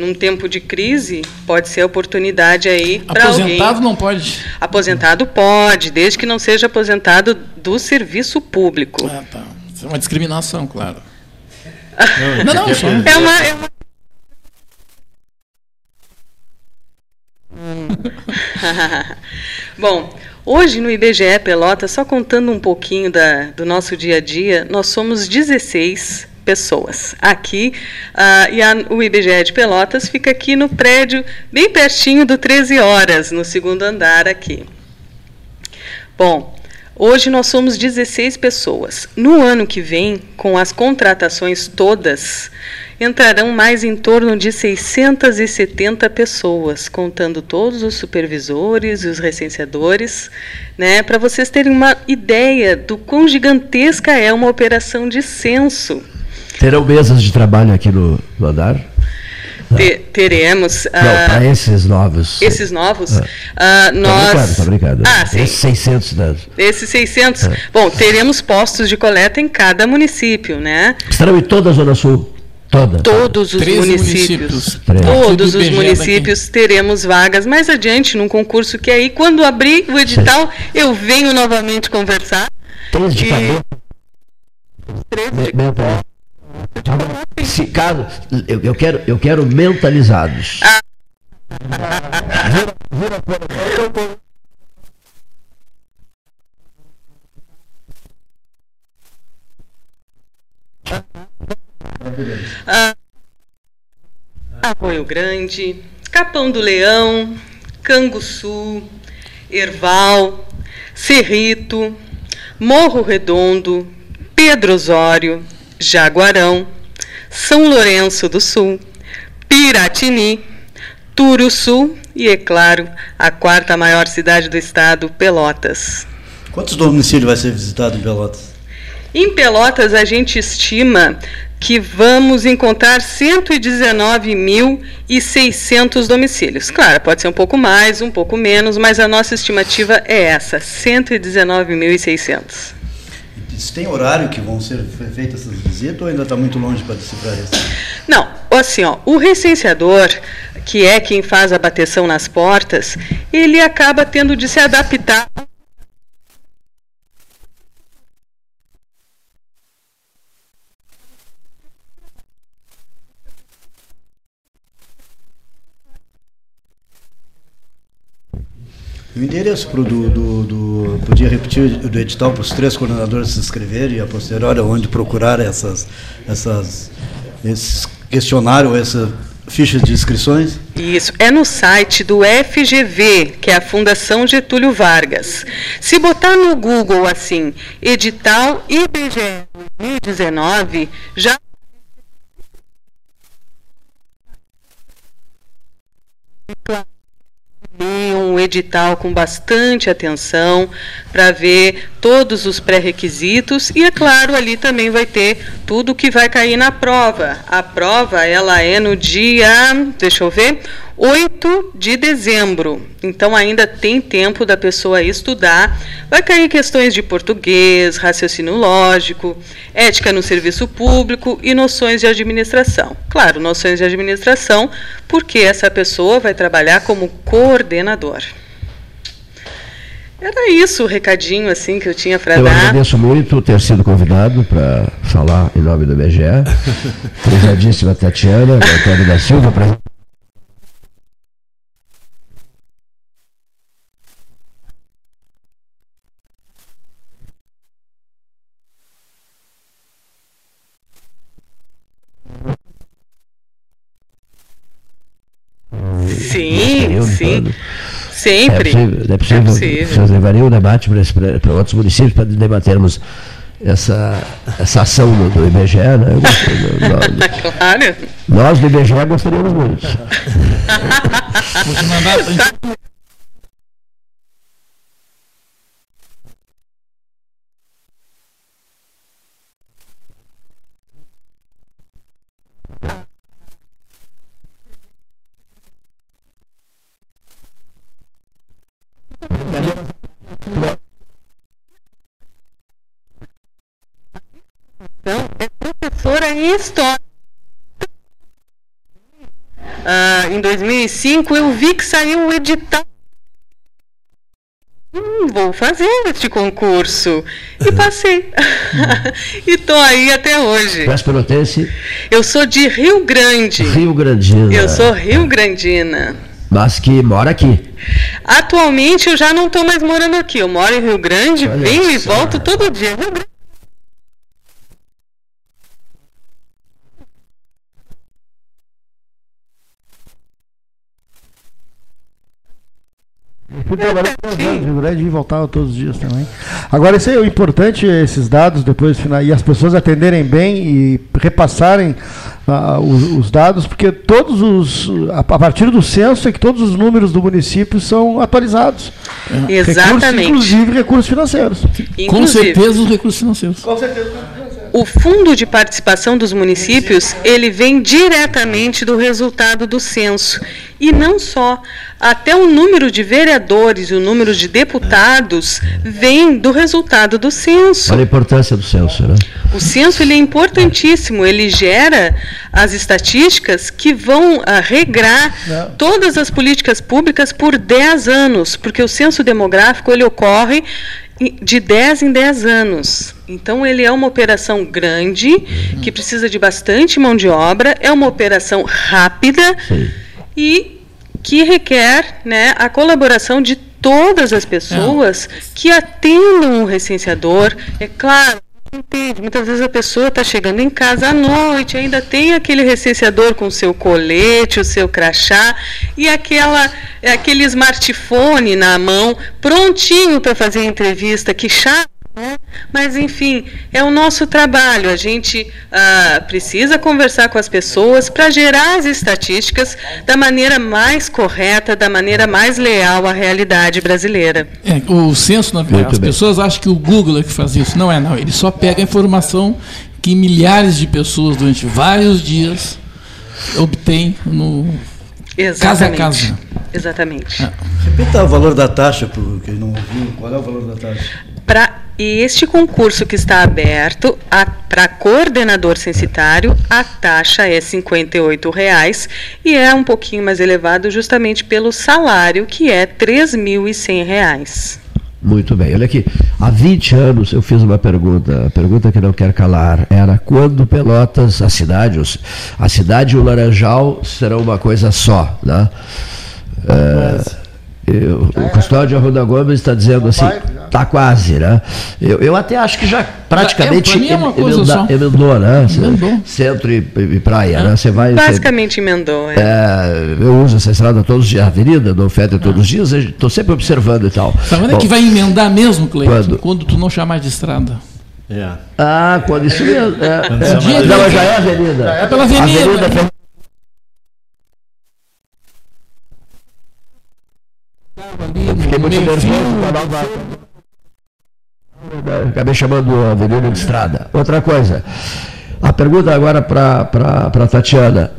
Num tempo de crise, pode ser oportunidade aí para alguém. Aposentado não pode? Aposentado pode, desde que não seja aposentado do serviço público. Ah, tá. Isso é uma discriminação, claro. Não, não, só. É uma, é uma... Bom, hoje no IBGE Pelota, só contando um pouquinho da, do nosso dia a dia, nós somos 16 pessoas aqui uh, e a, o IBGE de Pelotas fica aqui no prédio, bem pertinho do 13 Horas, no segundo andar aqui. Bom, Hoje nós somos 16 pessoas. No ano que vem, com as contratações todas, entrarão mais em torno de 670 pessoas, contando todos os supervisores e os recenseadores, né, para vocês terem uma ideia do quão gigantesca é uma operação de censo. Terão mesas de trabalho aqui no, no andar? Te, teremos. Não, uh, para esses novos. Esses novos, ah. uh, nós. Tá brincando, tá Ah, sim. Esses 600 dados. Esses 600. Ah. Bom, teremos postos de coleta em cada município, né? Estarão em toda a Zona Sul. Toda. Todos os municípios. municípios. Todos os municípios teremos vagas mais adiante num concurso que aí, quando abrir o edital, Sim. eu venho novamente conversar. Três de e... Três de... Se caso, eu, eu, quero, eu quero mentalizados. Ah. Ah, Arroio Grande, Capão do Leão, Canguçu, Erval, Cerrito, Morro Redondo, Pedro Osório, Jaguarão, São Lourenço do Sul, Piratini, Turuçu e, é claro, a quarta maior cidade do estado, Pelotas. Quantos domicílios vai ser visitado em Pelotas? Em Pelotas, a gente estima que vamos encontrar 119.600 domicílios. Claro, pode ser um pouco mais, um pouco menos, mas a nossa estimativa é essa, 119.600. Tem horário que vão ser feitas essas visitas ou ainda está muito longe para isso? Não, assim, ó, o recenseador, que é quem faz a bateção nas portas, ele acaba tendo de se adaptar O endereço pro do, do, do, podia repetir do edital para os três coordenadores se inscreverem e a posteriori onde procurar essas, essas, esses questionário, essa ficha de inscrições? Isso, é no site do FGV, que é a Fundação Getúlio Vargas. Se botar no Google assim, edital IBGE 2019, já claro um edital com bastante atenção para ver todos os pré-requisitos e é claro ali também vai ter tudo que vai cair na prova. A prova ela é no dia, deixa eu ver, 8 de dezembro. Então ainda tem tempo da pessoa estudar. Vai cair questões de português, raciocínio lógico, ética no serviço público e noções de administração. Claro, noções de administração, porque essa pessoa vai trabalhar como coordenador. Era isso o recadinho assim que eu tinha para Eu dar. agradeço muito ter sido convidado para falar em nome do IBGE. Prezadíssima Tatiana, Antônio da Silva, Sim, todo. Sempre. É possível, é possível, possível. vocês levariam o debate para, outros municípios para debatermos essa, essa ação do, do IBGE, né? Nós, Claro. nós do IBGE gostaríamos muito. Você mandar- Então, é professora em História. Ah, em 2005, eu vi que saiu o edital. Hum, vou fazer este concurso. E passei. e tô aí até hoje. Pelotense, Eu sou de Rio Grande. Rio Grandina. Eu sou Rio Grandina. Mas que mora aqui. Atualmente eu já não estou mais morando aqui. Eu moro em Rio Grande, Olha venho e volto todo dia. Rio Grande. Fui trabalhar três anos Rio Grande e voltava todos os dias também. Agora, isso aí, o importante é esses dados depois final, e as pessoas atenderem bem e repassarem ah, os, os dados, porque todos os. A, a partir do censo é que todos os números do município são atualizados. Recursos, Exatamente. inclusive recursos financeiros. Com Inclusive, certeza os recursos financeiros. O fundo de participação dos municípios, ele vem diretamente do resultado do censo. E não só, até o número de vereadores e o número de deputados vem do resultado do censo. Olha a importância do censo, né? O censo ele é importantíssimo, ele gera as estatísticas que vão ah, regrar todas as políticas públicas por 10 anos, porque o censo demográfico ele ocorre de 10 em 10 anos. Então ele é uma operação grande, que precisa de bastante mão de obra, é uma operação rápida e que requer né, a colaboração de todas as pessoas que atendam o recenseador. É claro, entende, muitas vezes a pessoa está chegando em casa à noite, ainda tem aquele recenseador com o seu colete, o seu crachá e aquela, aquele smartphone na mão, prontinho para fazer entrevista, que chato. Né? Mas, enfim, é o nosso trabalho. A gente ah, precisa conversar com as pessoas para gerar as estatísticas da maneira mais correta, da maneira mais leal à realidade brasileira. É, o censo, na Muito as bem. pessoas acham que o Google é que faz isso. Não é, não. Ele só pega a informação que milhares de pessoas durante vários dias obtêm no. Casa a Exatamente. casa. Exatamente. Repita o valor da taxa, para quem não ouviu. Qual é o valor da taxa? Para este concurso que está aberto, para coordenador censitário, a taxa é R$ 58,00 e é um pouquinho mais elevado justamente pelo salário, que é R$ 3.100. Muito bem. Olha aqui, há 20 anos eu fiz uma pergunta, a pergunta que não quer calar, era quando Pelotas, a cidade, a cidade e o Laranjal serão uma coisa só, né? É, eu- o Custódio Arruda Gomes está dizendo assim, está quase, né? Eu, eu até acho que já praticamente É, pra mim é coisa emenda- emendou, né? Emendou. Centro e, e praia, né? Você vai... você- Basicamente emendou. é. é, eu uso essa estrada todos os dias, a avenida, dou feta todos os dias, estou sempre observando e tal. Sabe onde é que vai emendar mesmo, Cleiton? Quando? Quando tu não chamar de estrada. É. Ah, quando isso mesmo. É, é, já é avenida. É pela avenida. Fiquei muito nervoso Acabei chamando a avenida de estrada. Outra coisa. A pergunta agora para a Tatiana.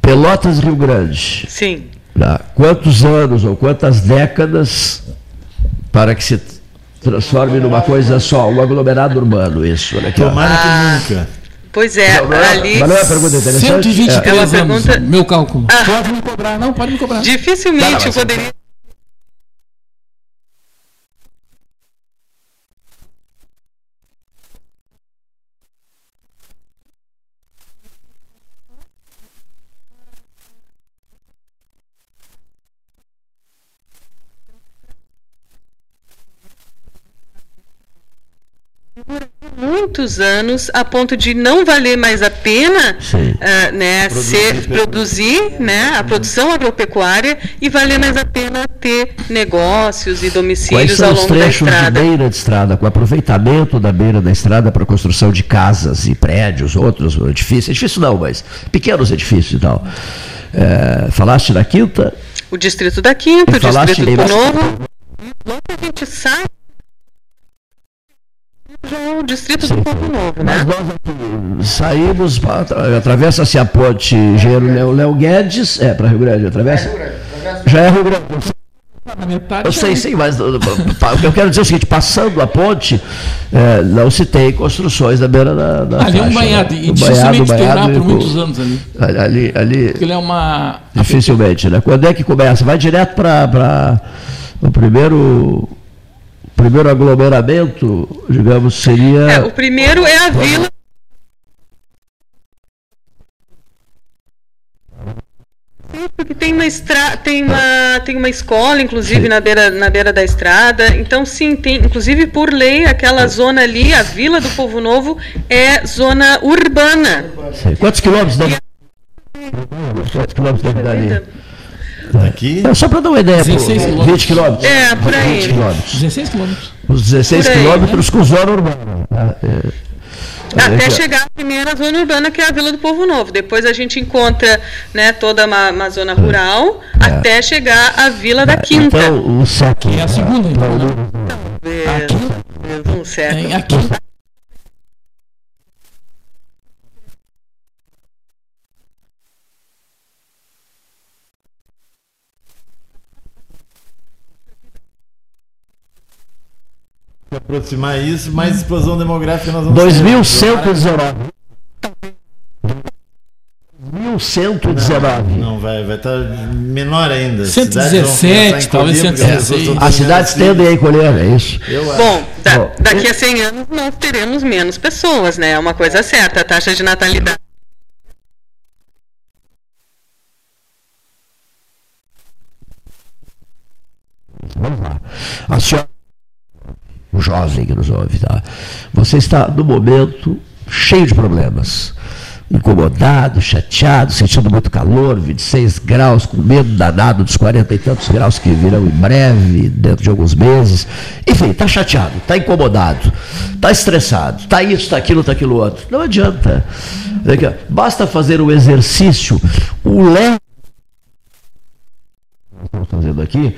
Pelotas Rio Grande. Sim. Tá? Quantos anos ou quantas décadas para que se transforme numa coisa só, um aglomerado urbano, isso. Ó. Tomara Ah, que nunca. Pois é, Não, não é- ali mas não é uma pergunta interessante? 123 É uma anos, pergunta- meu cálculo. Ah. Pode me cobrar, não, pode me cobrar. dificilmente Tá, mas- eu poderia muitos anos a ponto de não valer mais a pena ah, né, Produzir ser, produzir né, a produção agropecuária e valer mais a pena ter negócios e domicílios ao longo da trechos de estrada. beira de estrada, com aproveitamento da beira da estrada para construção de casas e prédios, outros edifícios, edifício não, mas pequenos edifícios e tal. É, falaste da quinta? O distrito da Quinta, o distrito do Novo. Logo a gente sabe já é o distrito do Povo Novo, né? Mas nós saímos, atravessa-se a ponte Engenheiro Léo, Léo Guedes, é, para Rio Grande, atravessa? Já é Rio Grande. Eu sei- Na metade. Eu sei, sim, mas o que eu quero dizer é o seguinte: passando a ponte, é, não se tem construções da beira da. da Ali é um faixa, banhado, né? e Um dificilmente banhado por e muitos anos ali. Ali, ali Porque ele é uma. dificilmente, né? Quando é que começa? Vai direto para o primeiro. O primeiro aglomeramento, digamos, seria. É, o primeiro é a vila. Sim, Porque tem uma, estra... tem uma, tem uma escola, inclusive, na beira, na beira da estrada. Então, sim, tem, inclusive por lei, aquela zona ali, a Vila do Povo Novo, é zona urbana. Sei. Quantos quilômetros deve. Quantos quilômetros deve dar ali? Aqui, É, só para dar uma ideia, pô, 16 quilômetros. 20 quilômetros. É, por aí. 20 quilômetros. 16 quilômetros. Os 16 Por aí, quilômetros com zona urbana. tá? É. Até Aqui, ó. chegar à primeira zona urbana, que é a Vila do Povo Novo. Depois a gente encontra né, toda uma, uma zona rural, até chegar à Vila da Quinta. É. Então, o SEC. É a segunda, então, né? É, um certo. Tem aqui. Se aproximar isso, mais explosão demográfica nós vamos ter. 2119. 2119. Não, vai vai estar menor ainda. As 117, cidades vão começar a talvez encolher, porque as pessoas 116. estão As cidades tendem a encolher, é isso? Bom, da- Bom, daqui a 100 anos nós teremos menos pessoas, né? É uma coisa certa. A taxa de natalidade. Vamos lá. A senhora, o jovem que nos ouve, tá? Você está no momento cheio de problemas. Incomodado, chateado, sentindo muito calor, 26 graus, com medo danado dos 40 e tantos graus que virão em breve, dentro de alguns meses. Enfim, está chateado, está incomodado, está estressado, está isso, está aquilo, está aquilo outro. Não adianta. Basta fazer o exercício, o leve estamos fazendo aqui,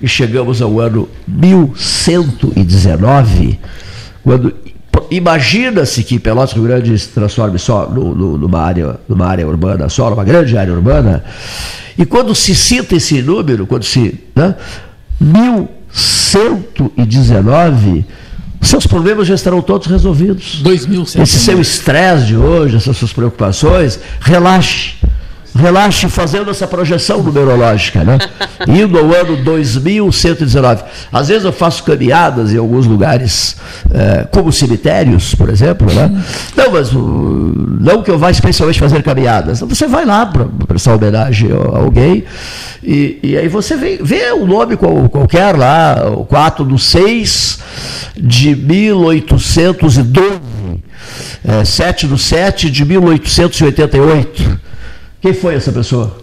e chegamos ao ano 1119, quando imagina-se que Pelotas Rio Grande se transforme só no- no- numa, área, numa área urbana, só numa grande área urbana, e quando se cita esse número, quando se. Né, 1119, seus problemas já estarão todos resolvidos. 2.100. Esse seu estresse de hoje, essas suas preocupações, relaxe. Relaxe fazendo essa projeção numerológica, né? Indo ao ano 2119. Às vezes eu faço caminhadas em alguns lugares, eh, como cemitérios, por exemplo, né? Não, mas não que eu vá especialmente fazer caminhadas. Você vai lá para prestar homenagem a alguém e, e aí você vê, vê um nome qual- qualquer lá, o 4 do 6 de 1812 é, 7 do 7 de 1888. Quem foi essa pessoa?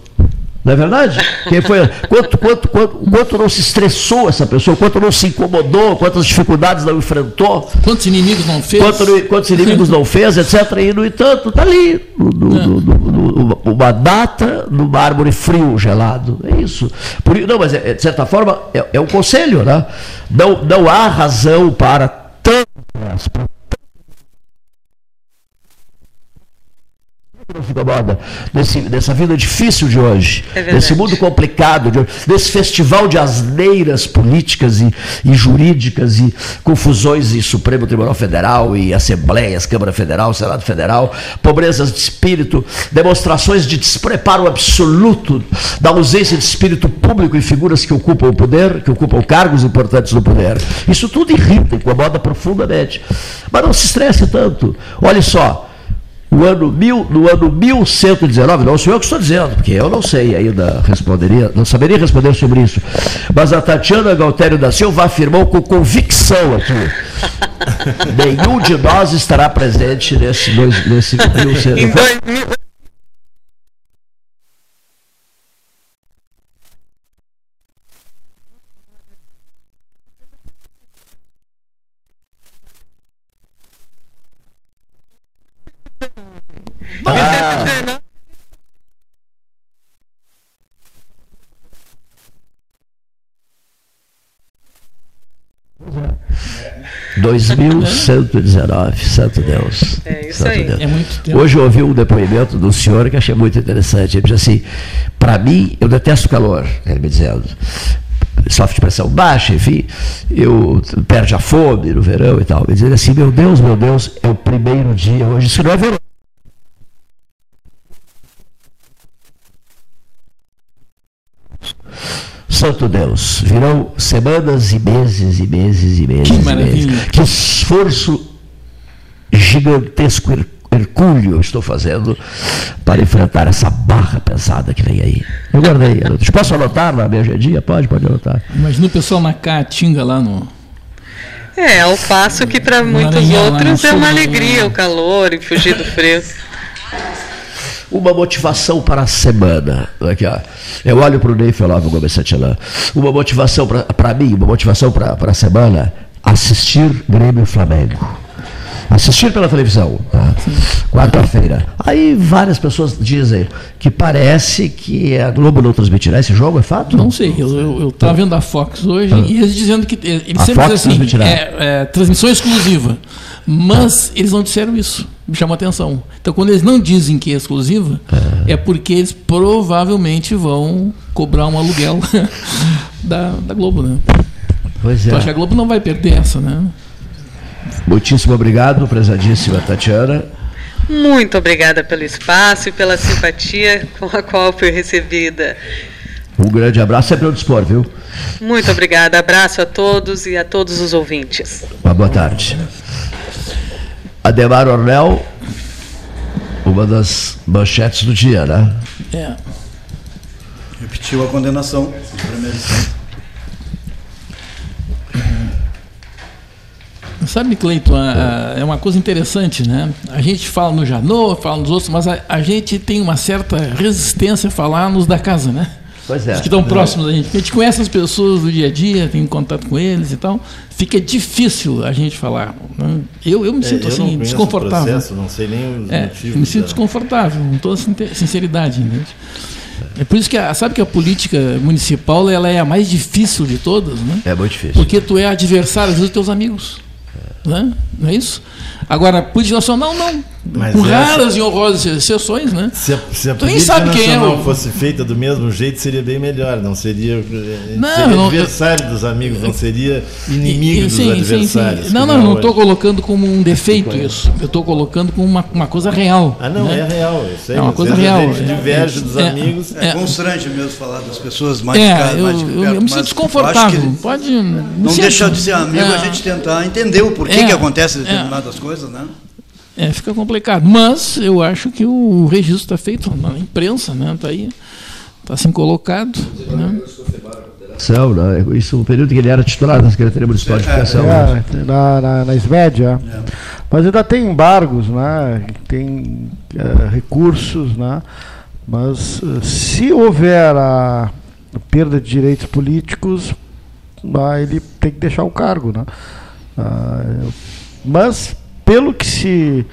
Não é verdade? Quem foi? Quanto, quanto, quanto, quanto não se estressou essa pessoa? Quanto não se incomodou? Quantas dificuldades não enfrentou? Quantos inimigos não fez? Quanto, quantos inimigos não fez, etc. E, no entanto, está ali, no- no- no- no- uma data numa árvore frio, gelado. É isso. Por, não, mas, é, de certa forma, é, é um conselho, né? Não, não há razão para tanto incomoda desse, dessa vida difícil de hoje, É desse mundo complicado de hoje, desse festival de asneiras políticas e, e jurídicas e confusões em Supremo Tribunal Federal e Assembleias, Câmara Federal, Senado Federal, pobrezas de espírito, demonstrações de despreparo absoluto da ausência de espírito público em figuras que ocupam o poder, que ocupam cargos importantes no poder. Isso tudo irrita, incomoda profundamente. Mas não se estresse tanto. Olha só, no ano, mil, no ano 1119, não, o senhor é que estou dizendo, porque eu não sei ainda responderia, não saberia responder sobre isso. Mas a Tatiana Galtério da Silva afirmou com convicção aqui. Nenhum de nós estará presente nesse, nesse, 1119. 2119, santo Deus. É isso santo aí. Deus. É muito tempo. Hoje eu ouvi um depoimento do senhor que achei muito interessante. Ele disse assim: para mim, eu detesto calor, ele me dizendo. Sofre de pressão baixa, enfim, eu perde a fome no verão e tal. Ele dizia assim: meu Deus, meu Deus, é o primeiro dia hoje, isso não é verão. Santo Deus, virão semanas e meses e meses e meses. Que e maravilha. meses. Que esforço gigantesco, her- hercúleo eu estou fazendo para enfrentar essa barra pesada que vem aí. Eu guardei. Posso anotar na minha agendinha? Pode, pode anotar. Imagina o pessoal na Caatinga lá no. É, ao passo que para muitos Maranhão, outros no é uma alegria o calor e fugir do frio. Uma motivação para a semana. Aqui, ó. Eu olho para o Ney Felove Gomes Santillan. Uma motivação para mim, uma motivação para a semana, assistir Grêmio Flamengo. Assistir pela televisão. tá? Quarta-feira. Aí várias pessoas dizem que parece que a Globo não transmitirá esse jogo, é fato? Não sei, eu, eu, eu tava vendo a Fox hoje e eles dizendo que. Eles A sempre Fox dizem assim: é, é, transmissão exclusiva. Mas eles não disseram isso. Me chamou a atenção. Então, quando eles não dizem que é exclusiva, é, porque eles provavelmente vão cobrar um aluguel da, da Globo, né? Pois Eu é. acho que a Globo não vai perder essa, né? Muitíssimo obrigado, prezadíssima Tatiana. Muito obrigada pelo espaço e pela simpatia com a qual fui recebida. Um grande abraço, sempre ao dispor, viu? Muito obrigada. Abraço a todos e a todos os ouvintes. Uma boa tarde. Ademar Ornel, uma das manchetes do dia, né? É. Repetiu a condenação de primeira instância. Sabe, Cleiton, é uma coisa interessante, né? A gente fala no Janot, fala nos outros, mas a, a gente tem uma certa resistência a falar nos da casa, né? Pois é. Os que estão próximos da gente. Porque a gente conhece as pessoas do dia a dia, tem contato com eles e tal. Fica difícil a gente falar. né? Eu, eu me É, sinto eu não assim, desconfortável. processo, não sei nem os É, motivos. eu me sinto da- desconfortável, com toda sinceridade. Entende? É por isso que, a, sabe que a política municipal ela é a mais difícil de todas, né? É muito difícil. Porque tu é adversário, às vezes, dos teus amigos. Né? Não é isso? Agora, política nacional, não. Mas Com essa- raras e honrosas exceções, né? Se a, se a política sabe quem é o- fosse feita do mesmo jeito, seria bem melhor. Não seria, eh, Não, seria não- adversário dos amigos, não seria inimigo dos sim, sim, adversários. sim. Não, como não, é não estou colocando como um defeito isso. Eu estou colocando como uma, uma coisa real. Ah, não, né? é real. Isso aí, É uma coisa real, A gente é. diverge dos É. amigos. É, É. constrange mesmo falar das pessoas mais É, de casa, eu, mais de eu- perto, eu me sinto acho desconfortável. que Pode. Não deixa de ser amigo é, a gente tentar entender o porquê É, que acontece é. determinadas coisas, né? É, fica complicado. Mas eu acho que o registro está feito na imprensa, né? Está aí. Está assim colocado. Né? Né? Isso no período que ele era titular da Secretaria Municipal de Educação. né? É, na, na, na é. Mas ainda tem embargos, né? tem eh, recursos, né? mas eh, se houver a perda de direitos políticos, ah, ele tem que deixar o cargo. Né? Ah, mas, pelo que se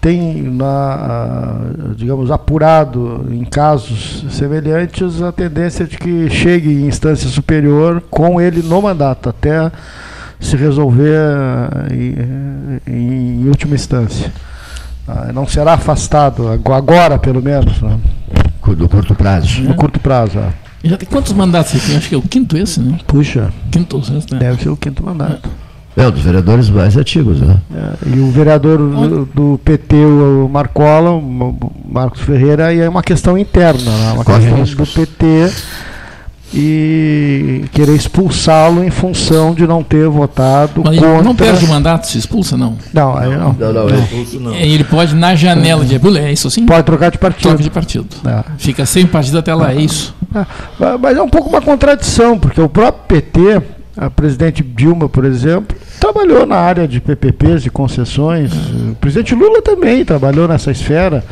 tem, na, digamos, apurado em casos semelhantes, a tendência é de que chegue em instância superior com ele no mandato, até se resolver ah, em, em última instância. Ah, não será afastado, ago- agora pelo menos, né? Do curto prazo. no curto prazo. E Já tem quantos mandatos você tem? Acho que é o quinto esse, né? Puxa, Quinto ou sexto, né? deve ser o quinto mandato. É um dos vereadores mais antigos, né? É, e o vereador do, do PT, o Marcola, o Ma- Marcos Ferreira, aí é uma questão interna, né? uma Corre questão riscos. do PT e querer expulsá-lo em função de não ter votado Mas ele contra. não perde o mandato, se expulsa, não. Não, aí não. Não, não, Não, é. expulso não. É, Ele pode, na janela de é isso assim? Pode trocar de partido. Troca de partido. É. Fica sem partido até lá, é isso? Ah, Mas é um pouco uma contradição, porque o próprio PT, a presidente Dilma, por exemplo, trabalhou na área de PPPs, de concessões. O presidente Lula também trabalhou nessa esfera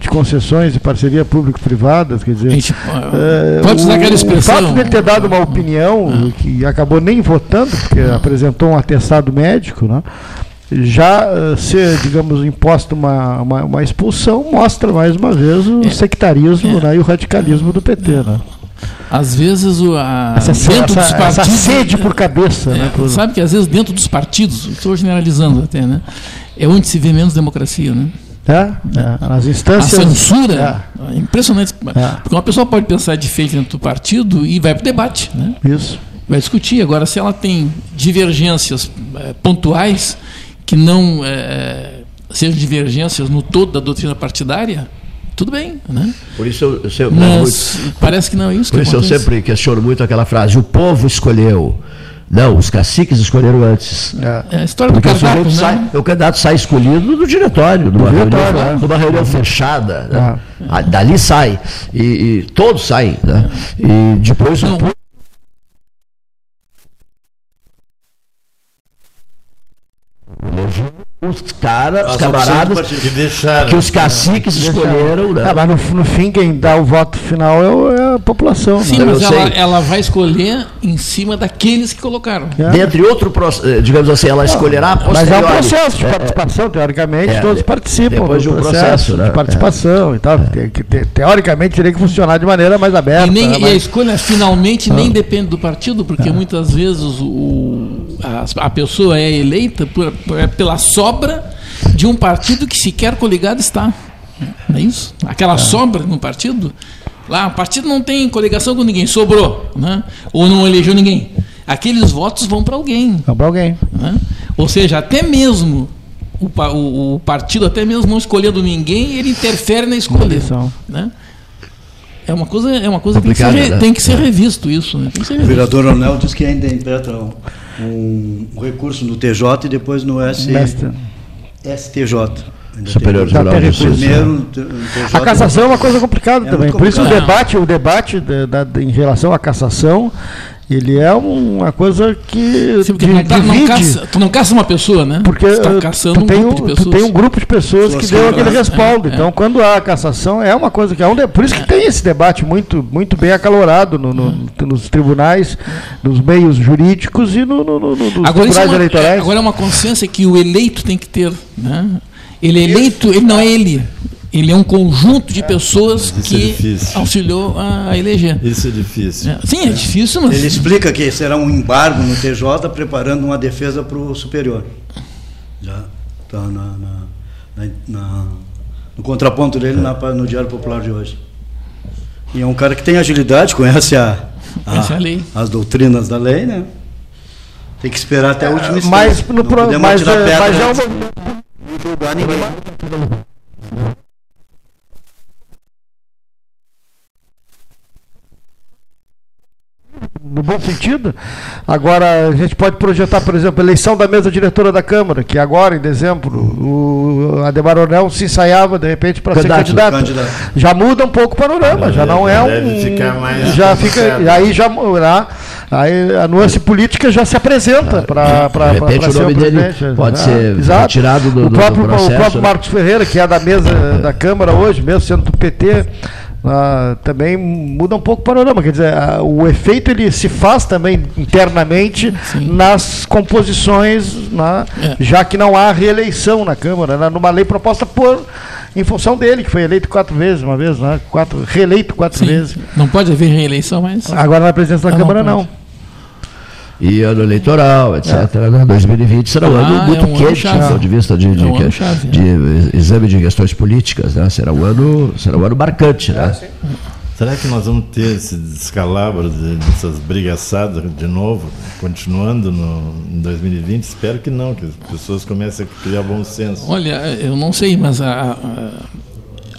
de concessões e parceria público-privadas, quer dizer, Gente, é, pode usar o, aquela o expressão. fato dele ter dado uma opinião que acabou nem votando, porque apresentou um atestado médico, né? já eh, ser, digamos, imposta uma, uma, uma expulsão, mostra mais uma vez o É. sectarismo É. né, e o radicalismo do PT. Né? Às vezes o, a, Essa, dentro essa, dos partidos. sede por cabeça. É, né, por- Sabe que às vezes dentro dos partidos, estou generalizando até, né? É onde se vê menos democracia, né? É, é, nas A instâncias. censura é impressionante. É. Porque uma pessoa pode pensar diferente dentro do partido e vai para o debate, né? É, isso. vai discutir. Agora, se ela tem divergências eh, pontuais, que não sejam divergências no todo da doutrina partidária, tudo bem. Né? Por isso eu, eu sempre, muito- Mas parece que não é isso por que isso eu sempre questiono muito aquela frase: o povo escolheu. Não, os caciques escolheram antes. É. É a história do Porque o, cardápio, sujeito né? sai, o candidato sai escolhido do diretório, numa, diretório, reunião, é. numa reunião fechada. né? Ah, Dali sai. E, e todos saem. Né? E depois o Não, os caras, os As camaradas Que deixaram. que os caciques escolheram. Né? É, mas no, no fim, quem dá o voto final é, é a população. Sim, né? Mas ela, ela vai escolher em cima daqueles que colocaram. É. Dentre outro processo, eh, digamos assim, ela escolherá a Mas é um processo de É, é. participação, teoricamente, É, todos de- participam depois do de um processo, processo, né? de participação e tal. Que ter- teoricamente teria que funcionar de maneira mais aberta. E, nem, né? e a Mas- escolha finalmente Ah. nem depende do partido, porque muitas vezes o, a, a pessoa é eleita por- por- pela sobra de um partido que sequer coligado está. Não é isso? Aquela sobra no partido, lá, o partido não tem coligação com ninguém, sobrou, né? ou não elegeu ninguém. Aqueles votos vão para alguém. Não, pra alguém. né? Ou seja, até mesmo o, o- o partido, até mesmo não escolhendo ninguém, ele interfere na escolha. Né? É uma coisa, é uma coisa que tem que, ser, né? tem que ser revisto isso. Né? Tem que ser O revisto. vereador Ronel diz que ainda impetra um, recurso no TJ e depois no S, Mestre. STJ. Superior Tribunal tem de. Justiça. A cassação é uma coisa complicada É também. Por isso o debate, o debate da- da- em relação à cassação, ele é uma coisa que Sim, não, tá- caça, tu não caça uma pessoa, né? Porque tu está eh, caçando tu um tem, grupo de um- tu pessoas. tem um grupo de pessoas que deu que- aquele é, respaldo. é. Então, quando há a cassação, é uma coisa que é um. de- Por isso que tem esse debate muito, muito bem acalorado no- no- nos tribunais, nos meios jurídicos e no, no, no, nos Agora, isso tribunais é uma, eleitorais. agora é uma consciência que o eleito tem que ter. Né? Ele é eleito, ele não é ele. Ele é um conjunto de pessoas Isso é que difícil. auxiliou a eleger. Isso é difícil. É, Sim, é difícil, mas. Ele explica que será um embargo no TJ preparando uma defesa para o superior. Já está na, na- na- na- no contraponto dele na- no Diário Popular de hoje. E é um cara que tem agilidade, conhece a, a- a lei. as doutrinas da lei, né? Tem que esperar até a última instância. Mas, no Não pro- mas, é, mas é uma, de julgar ninguém. No bom sentido. Agora, a gente pode projetar, por exemplo, a eleição da mesa diretora da Câmara, que agora, em dezembro, o Ademar Ornel se ensaiava, de repente, para ser Candidato. candidato. Já muda um pouco o panorama, já não é um. Ficar mais já fica, aí já lá, aí a nuance política já se apresenta para de repente o ser nome dele presidente. pode Ah, ser exato. retirado do- o do- do próprio, processo, O próprio né? Marcos Ferreira, que é da mesa da Câmara hoje, mesmo sendo do PT, ah, também muda um pouco o panorama. Quer dizer, ah, o efeito ele se faz também internamente Sim. nas composições, na- É. já que não há reeleição na Câmara, né, numa lei proposta por em função dele, que foi eleito quatro vezes, uma vez, né, quatro, reeleito quatro Sim, vezes. não pode haver reeleição, mas. Agora na presidência da Ah, Câmara não. E ano eleitoral, etc. né? 2020 será um Ah, ano é muito um ano quente do ponto de vista de, de, É um que- chave, de exame de questões políticas. Né? Será, um ano, será um ano marcante. Né? Será que nós vamos ter esse descalabro de- dessas brigaçadas de novo, continuando no, em 2020? Espero que não, que as pessoas comecem a criar bom senso. Olha, eu não sei, mas a- a-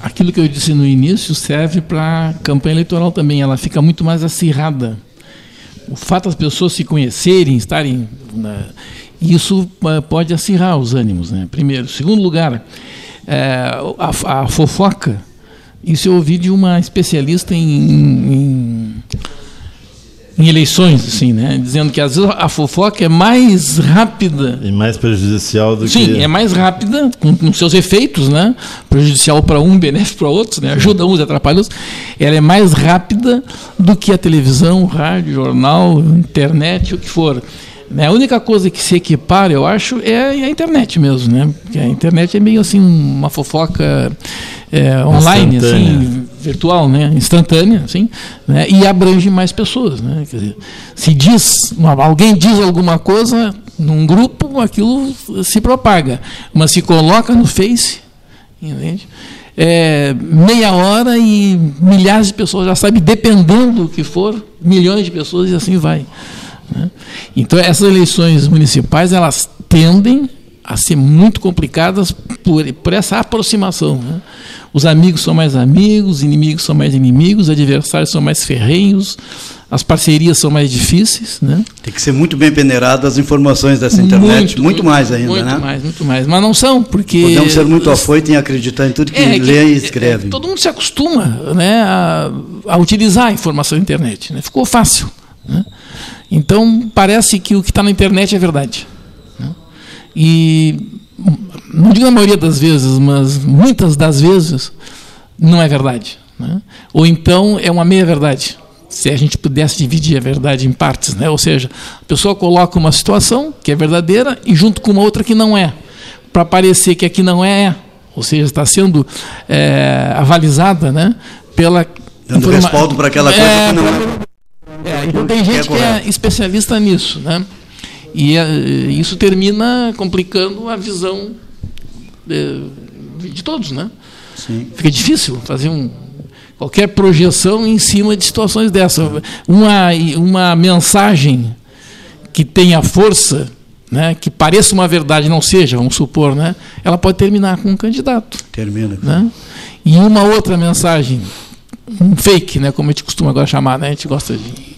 aquilo que eu disse no início serve para a campanha eleitoral também. Ela fica muito mais acirrada. O fato das pessoas se conhecerem, estarem. na- isso eh, pode acirrar os ânimos, né? Primeiro. Segundo lugar, eh, a, a fofoca. Isso eu ouvi de uma especialista em, em, em eleições, assim, né? Dizendo que às vezes a fofoca é mais rápida. E mais prejudicial do Sim, que. é mais rápida, com, com seus efeitos, né? Prejudicial para um, benéfico para outros, né? Ajuda uns e atrapalha outros. Ela é mais rápida do que a televisão, rádio, jornal, internet, o que for. Né? A única coisa que se equipara, eu acho, é a internet mesmo, né? Porque a internet é meio assim uma fofoca é, online, assim, virtual, né? instantânea, assim, né? e abrange mais pessoas. Né? Dizer, se diz, alguém diz alguma coisa num grupo, aquilo se propaga. Mas se coloca no Face, entende? É, meia hora e milhares de pessoas já sabem, dependendo do que for, milhões de pessoas e assim vai. né? Então essas eleições municipais elas tendem a ser muito complicadas por, por essa aproximação. né? Os amigos são mais amigos, os inimigos são mais inimigos, os adversários são mais ferrenhos, as parcerias são mais difíceis. Né? Tem que ser muito bem peneirado as informações dessa internet, muito, mais ainda, muito né? mais, muito mais. Mas não são, porque. Podemos ser muito afoito em acreditar em tudo que É, lê e é, escreve. é, todo mundo se acostuma né, a, a utilizar a informação da internet. Né? Ficou fácil. né? Então, parece que o que está na internet é verdade. né? E, não digo na maioria das vezes, mas muitas das vezes, não é verdade. né? Ou então é uma meia-verdade. Se a gente pudesse dividir a verdade em partes. Né? Ou seja, a pessoa coloca uma situação que é verdadeira e junto com uma outra que não é. Para parecer que aqui não é, é. Ou seja, está sendo é, avalizada né, pela. Dando respaldo para aquela coisa É, que não é. é, então tem é gente que é especialista nisso, né? E é, isso termina complicando a visão de, de todos, né? Sim. Fica difícil fazer um, qualquer projeção em cima de situações dessas. Uma, uma mensagem que tenha força, né, que pareça uma verdade, não seja, vamos supor, né, ela pode terminar com um candidato. Termina. Né? E uma outra mensagem, um fake, né, como a gente costuma agora chamar, né, a gente gosta de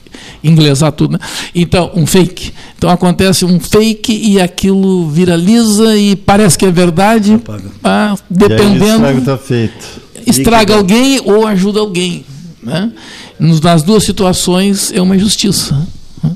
inglesar tudo. Né? Então, um fake. Então acontece um fake e aquilo viraliza e parece que é verdade, ah, E aí o dependendo estrago está feito. estraga alguém ou ajuda alguém. Né? Nas duas situações é uma injustiça. né?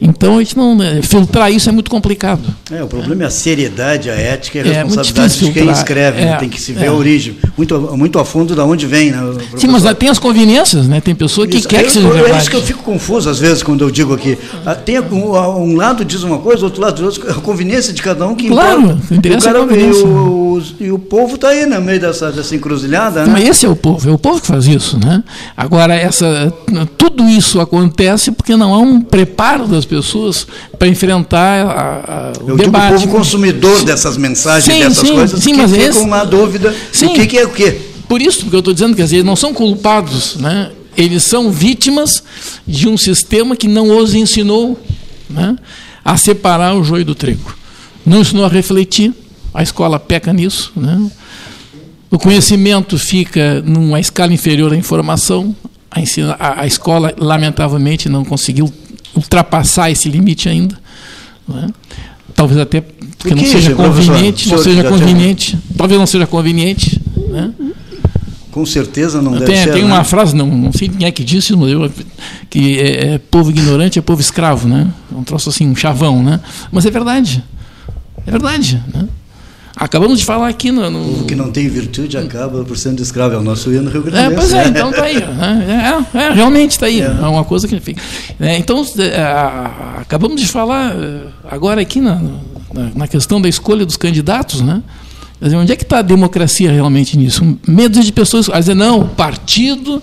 Então a gente não né, filtrar isso é muito complicado. É, o problema é a seriedade, a ética e a É, muito responsabilidade de quem escreve. né? É, Tem que se ver é. a origem, muito, muito a fundo de onde vem. Né, Sim, mas tem as conveniências, né? Tem pessoa que Isso. quer que Eu- seja eu- É verdade. isso que eu fico confuso às vezes quando eu digo aqui. Ah, Tem um, um lado diz uma coisa, outro lado diz outra. A conveniência de cada um que Claro, importa. o cara- é. E o, e o povo está aí no meio dessa, dessa encruzilhada, né? Mas esse é o povo, é o povo que faz isso, né? Agora essa, tudo isso acontece porque não há um preparo das pessoas para enfrentar a, a, o Eu debate. digo o povo consumidor dessas mensagens, Sim, dessas sim, coisas, sim, que mas ficam esse- na dúvida Sim. do que, que é o quê. Por isso que eu estou dizendo que vezes não são culpados, né? Eles são vítimas de um sistema que não os ensinou né, a separar o joio do trigo. Não ensinou a refletir, a escola peca nisso. Né? O conhecimento fica numa escala inferior à informação. A, ensina- a- a escola, lamentavelmente, não conseguiu ultrapassar esse limite ainda. né? Talvez até porque Por não seja conveniente, não seja tem- conveniente, talvez não seja conveniente. Né? Com certeza não deve Tem, ser. tem né? uma frase, não, não sei quem é que disse, eu, que é, é povo ignorante é povo escravo, né? Um troço assim, um chavão, né? Mas é verdade. É verdade. Né? Acabamos de falar aqui no. no- O que não tem virtude acaba por sendo escravo. É o nosso hino Rio Grande é, pois é, né? então tá aí. né? É, é, realmente está aí. É uma coisa que fica. Então, é, a- acabamos de falar é, agora aqui na, na, na questão da escolha dos candidatos, né? Dizer, onde é que está a democracia realmente nisso? Medo de pessoas a dizer, não, o partido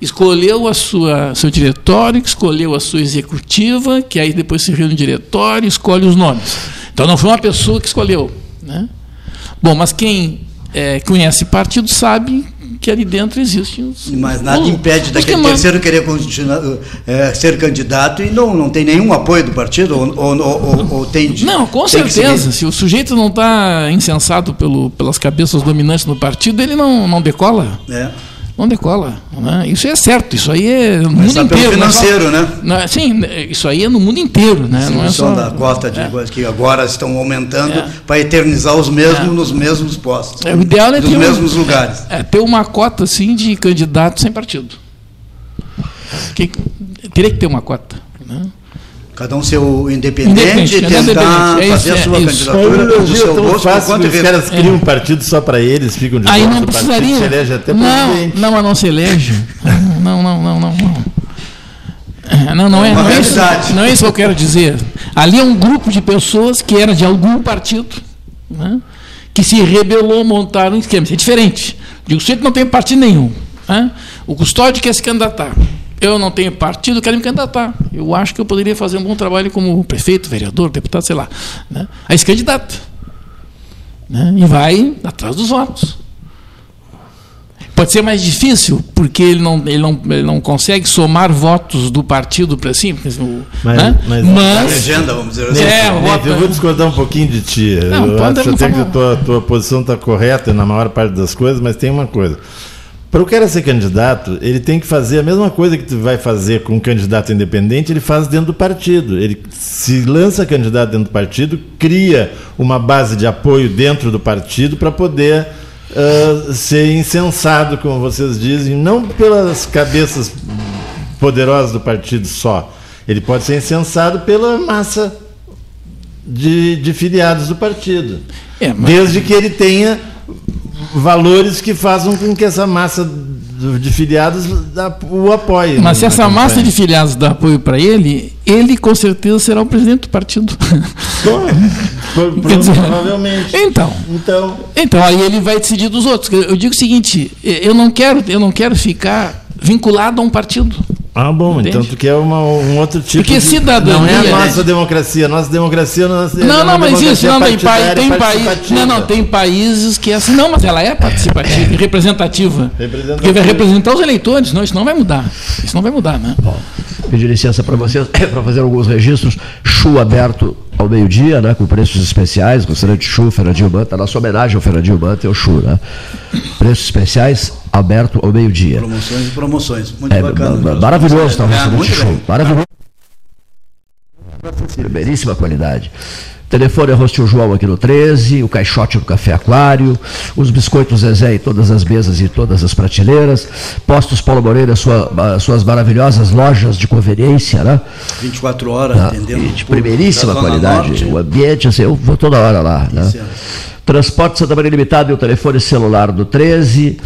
escolheu a sua seu diretório, escolheu a sua executiva, que aí depois se reúne no diretório e escolhe os nomes. Então não foi uma pessoa que escolheu. Né? Bom, mas quem é, conhece partido sabe que ali dentro existem os. Mas nada os- impede daquele terceiro querer continuar, eh, ser candidato e não, não tem nenhum apoio do partido? Ou, ou, ou- ou tem de- Não, com tem certeza. Se o sujeito não está insensado pelo, pelas cabeças dominantes no partido, ele não, não decola. É. Não decola. Né? Isso é certo. Isso aí é no mundo Começar pelo inteiro. é financeiro, né? não é- sim, isso aí é no mundo inteiro. Né? Não é só, da cota de coisas que agora estão aumentando É. para eternizar os mesmos nos mesmos postos. É, o ideal é ter um- mesmos lugares. É, ter uma cota assim de candidato sem partido. Que teria que ter uma cota. Né? Cada um ser o independente, Independente, cada tentar independente. É fazer isso, a sua é candidatura do é seu gosto, fácil quanto que os caras criam um partido só para eles, ficam de Aí não precisaria. se elege até não, presidente. não, mas não se elege. Não, não, não, não. não. É, Não, não é, Uma não, é isso, não é isso que eu quero dizer. Ali é um grupo de pessoas que era de algum partido, né, que se rebelou, montaram um esquema. Isso é diferente. Digo, o sujeito não tem partido nenhum. né? O custódio quer se candidatar. Eu não tenho partido, quero me candidatar. Eu acho que eu poderia fazer um bom trabalho como prefeito, vereador, deputado, sei lá. Né? Aí se candidata. Né? E vai atrás dos votos. Pode ser mais difícil, porque ele não, ele não, ele não consegue somar votos do partido para porque o- Mas- né? mas- A mas legenda, vamos dizer assim. É, voto- eu vou discordar um pouquinho de ti. Não, eu acho até que a tua, tua posição está correta na maior parte das coisas, mas tem uma coisa. Para o cara ser candidato, ele tem que fazer a mesma coisa que tu vai fazer com um candidato independente, ele faz dentro do partido. Ele se lança candidato dentro do partido, cria uma base de apoio dentro do partido para poder ah, ser incensado, como vocês dizem, não pelas cabeças poderosas do partido só. Ele pode ser incensado pela massa de, de filiados do partido. É, mas- Desde que ele tenha valores que façam com que essa massa de filiados o apoie. Mas se na essa campanha. massa de filiados dá apoio para ele, ele com certeza será o presidente do partido. Pro- Quer dizer, provavelmente. Então, Então, então aí ele vai decidir dos outros. Eu digo o seguinte: eu não quero, eu não quero ficar vinculado a um partido. Ah, bom, Entende? então tu quer uma, um outro tipo Porque de... cidadania, Não é a né? nossa democracia. Nossa democracia nós é Não, não, mas isso democracia não tem país, partidária tem país, participativa. não, não, tem países que é assim, não, mas ela é participativa e representativa. Representativa. Porque vai representar os eleitores, não, isso não vai mudar. Isso não vai mudar, né? Pedir licença para vocês, para fazer alguns registros. Chu aberto ao meio-dia, né, com preços especiais. Restaurante Chu, Fernandinho Manta. Nossa homenagem ao Fernandinho Manta é o Chu, né? Preços especiais aberto ao meio-dia. Promoções e promoções. Muito É, bacana. ma- ma- maravilhoso tá, o É, restaurante Chu. Maravilhoso. Primeiríssima qualidade. Telefone é Rostio João aqui no 13, o caixote do Café Aquário, os biscoitos Zezé em todas as mesas e todas as prateleiras, Postos Paulo Moreira, sua, suas maravilhosas lojas de conveniência, né? 24 horas Ah, atendendo. de primeiríssima qualidade. Norte. O ambiente, assim, eu vou toda hora lá. Né? É. Transporte Santa Maria Limitado e o telefone celular do 13.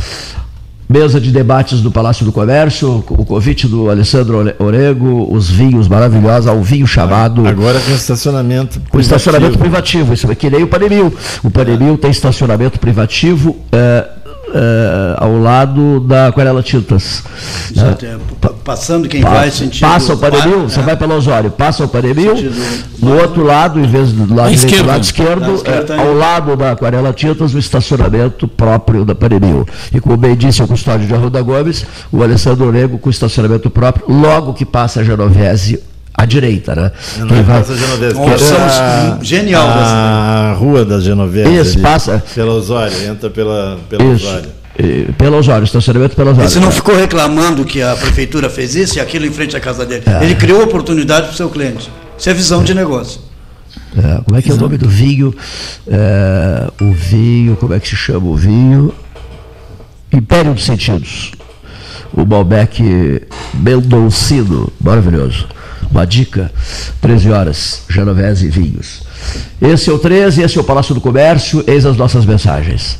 Mesa de debates do Palácio do Comércio, o convite do Alessandro Ore- Orego, os vinhos maravilhosos, um vinho chamado. Agora com estacionamento O estacionamento privativo. privativo, isso é que nem o Panemil. O Panemil tem estacionamento privativo é, é, ao lado da Aquarela Tintas. Isso né? pa- passando quem Passa, vai sentido. passa o Panemil, Bar- você é. vai pelo Osório, passa o Panemil, Sentido no outro lado, em vez do lado, direito, lado esquerdo, Lado esquerdo é, ao lado da Aquarela Tintas, o estacionamento próprio da Panemil. E como bem disse o custódio de Arruda Gomes, o Alessandro Orego com estacionamento próprio, logo que passa a Genovese à direita, né? Não Quem é vai- Praça Genovese, Uma que é opção a- genial dessa A rua da Genovese. Isso, ali, passa. Pela Osório, entra pela, pela Isso. Osório. E, Pelo Osório, estacionamento pelo Osório. Você não né? ficou reclamando que a prefeitura fez isso e aquilo em frente à casa dele. É. Ele criou oportunidade para o seu cliente. Isso é visão de negócio. É, como é que é o nome do vinho? É, o vinho, como é que se chama o vinho? Império dos Sentidos. O Malbec Mendocino, maravilhoso. Uma dica, 13 horas, Genovese e Vinhos. Esse é o 13, esse é o Palácio do Comércio, eis as nossas mensagens.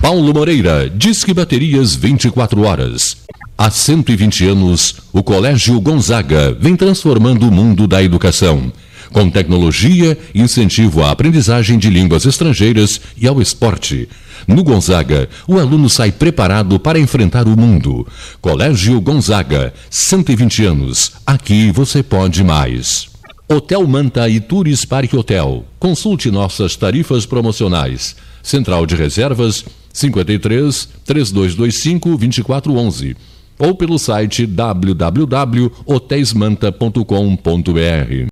Paulo Moreira, Disque Baterias 24 horas. Há 120 anos, o Colégio Gonzaga vem transformando o mundo da educação. Com tecnologia, incentivo à aprendizagem de línguas estrangeiras e ao esporte. No Gonzaga, o aluno sai preparado para enfrentar o mundo. Colégio Gonzaga, 120 anos. Aqui você pode mais. Hotel Manta e Tours Parque Hotel. Consulte nossas tarifas promocionais. Central de Reservas 53 3225 2411 ou pelo site www.hotelsmanta.com.br.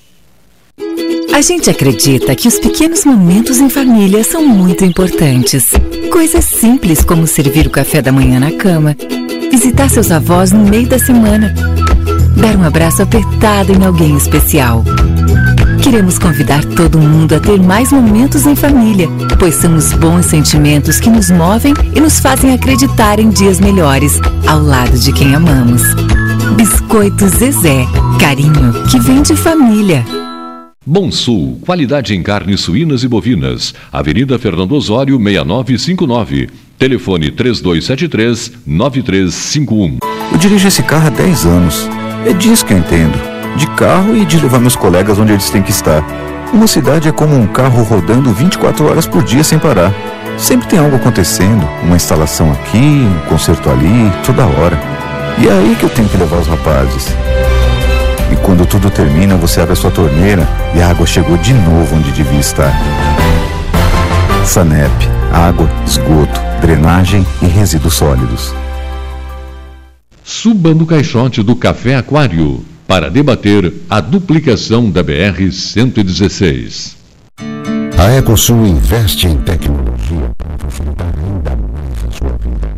A gente acredita que os pequenos momentos em família são muito importantes. Coisas simples como servir o café da manhã na cama, visitar seus avós no meio da semana, dar um abraço apertado em alguém especial. Queremos convidar todo mundo a ter mais momentos em família, pois são os bons sentimentos que nos movem e nos fazem acreditar em dias melhores, ao lado de quem amamos. Biscoito Zezé, carinho que vem de família. Bom Sul, qualidade em carnes suínas e bovinas. Avenida Fernando Osório, 6959. Telefone 3273-9351. Eu dirijo esse carro há 10 anos. É disso que eu entendo de carro e de levar meus colegas onde eles têm que estar. Uma cidade é como um carro rodando 24 horas por dia sem parar. Sempre tem algo acontecendo, uma instalação aqui, um concerto ali, toda hora. E é aí que eu tenho que levar os rapazes. E quando tudo termina, você abre a sua torneira e a água chegou de novo onde devia estar. Sanep, água, esgoto, drenagem e resíduos sólidos. Suba no caixote do Café Aquário para debater a duplicação da BR-116. A Ecosul investe em tecnologia para facilitar ainda mais a sua vida.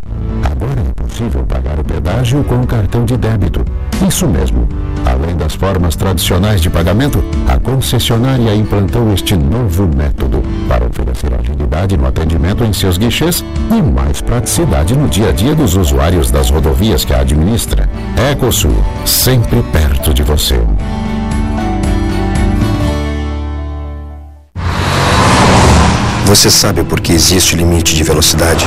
Agora é possível pagar o pedágio com cartão de débito. Isso mesmo. Além das formas tradicionais de pagamento, a concessionária implantou este novo método para oferecer agilidade no atendimento em seus guichês e mais praticidade no dia a dia dos usuários das rodovias que a administra. Ecosul, sempre perto de você. Você sabe por que existe limite de velocidade?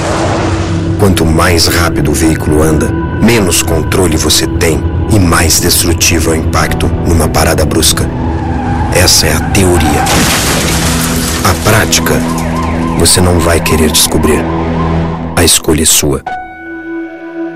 Quanto mais rápido o veículo anda, menos controle você tem e mais destrutivo é o impacto numa parada brusca. Essa é a teoria. A prática, você não vai querer descobrir. A escolha é sua.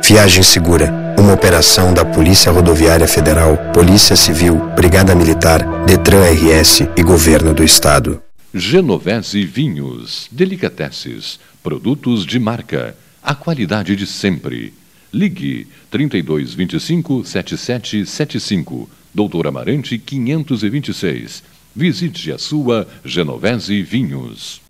Viagem Segura, uma operação da Polícia Rodoviária Federal, Polícia Civil, Brigada Militar, Detran RS e Governo do Estado. Genovese Vinhos, Delicateces, produtos de marca, a qualidade de sempre. Ligue 3225 7775, Doutor Amarante 526. Visite a sua Genovese Vinhos.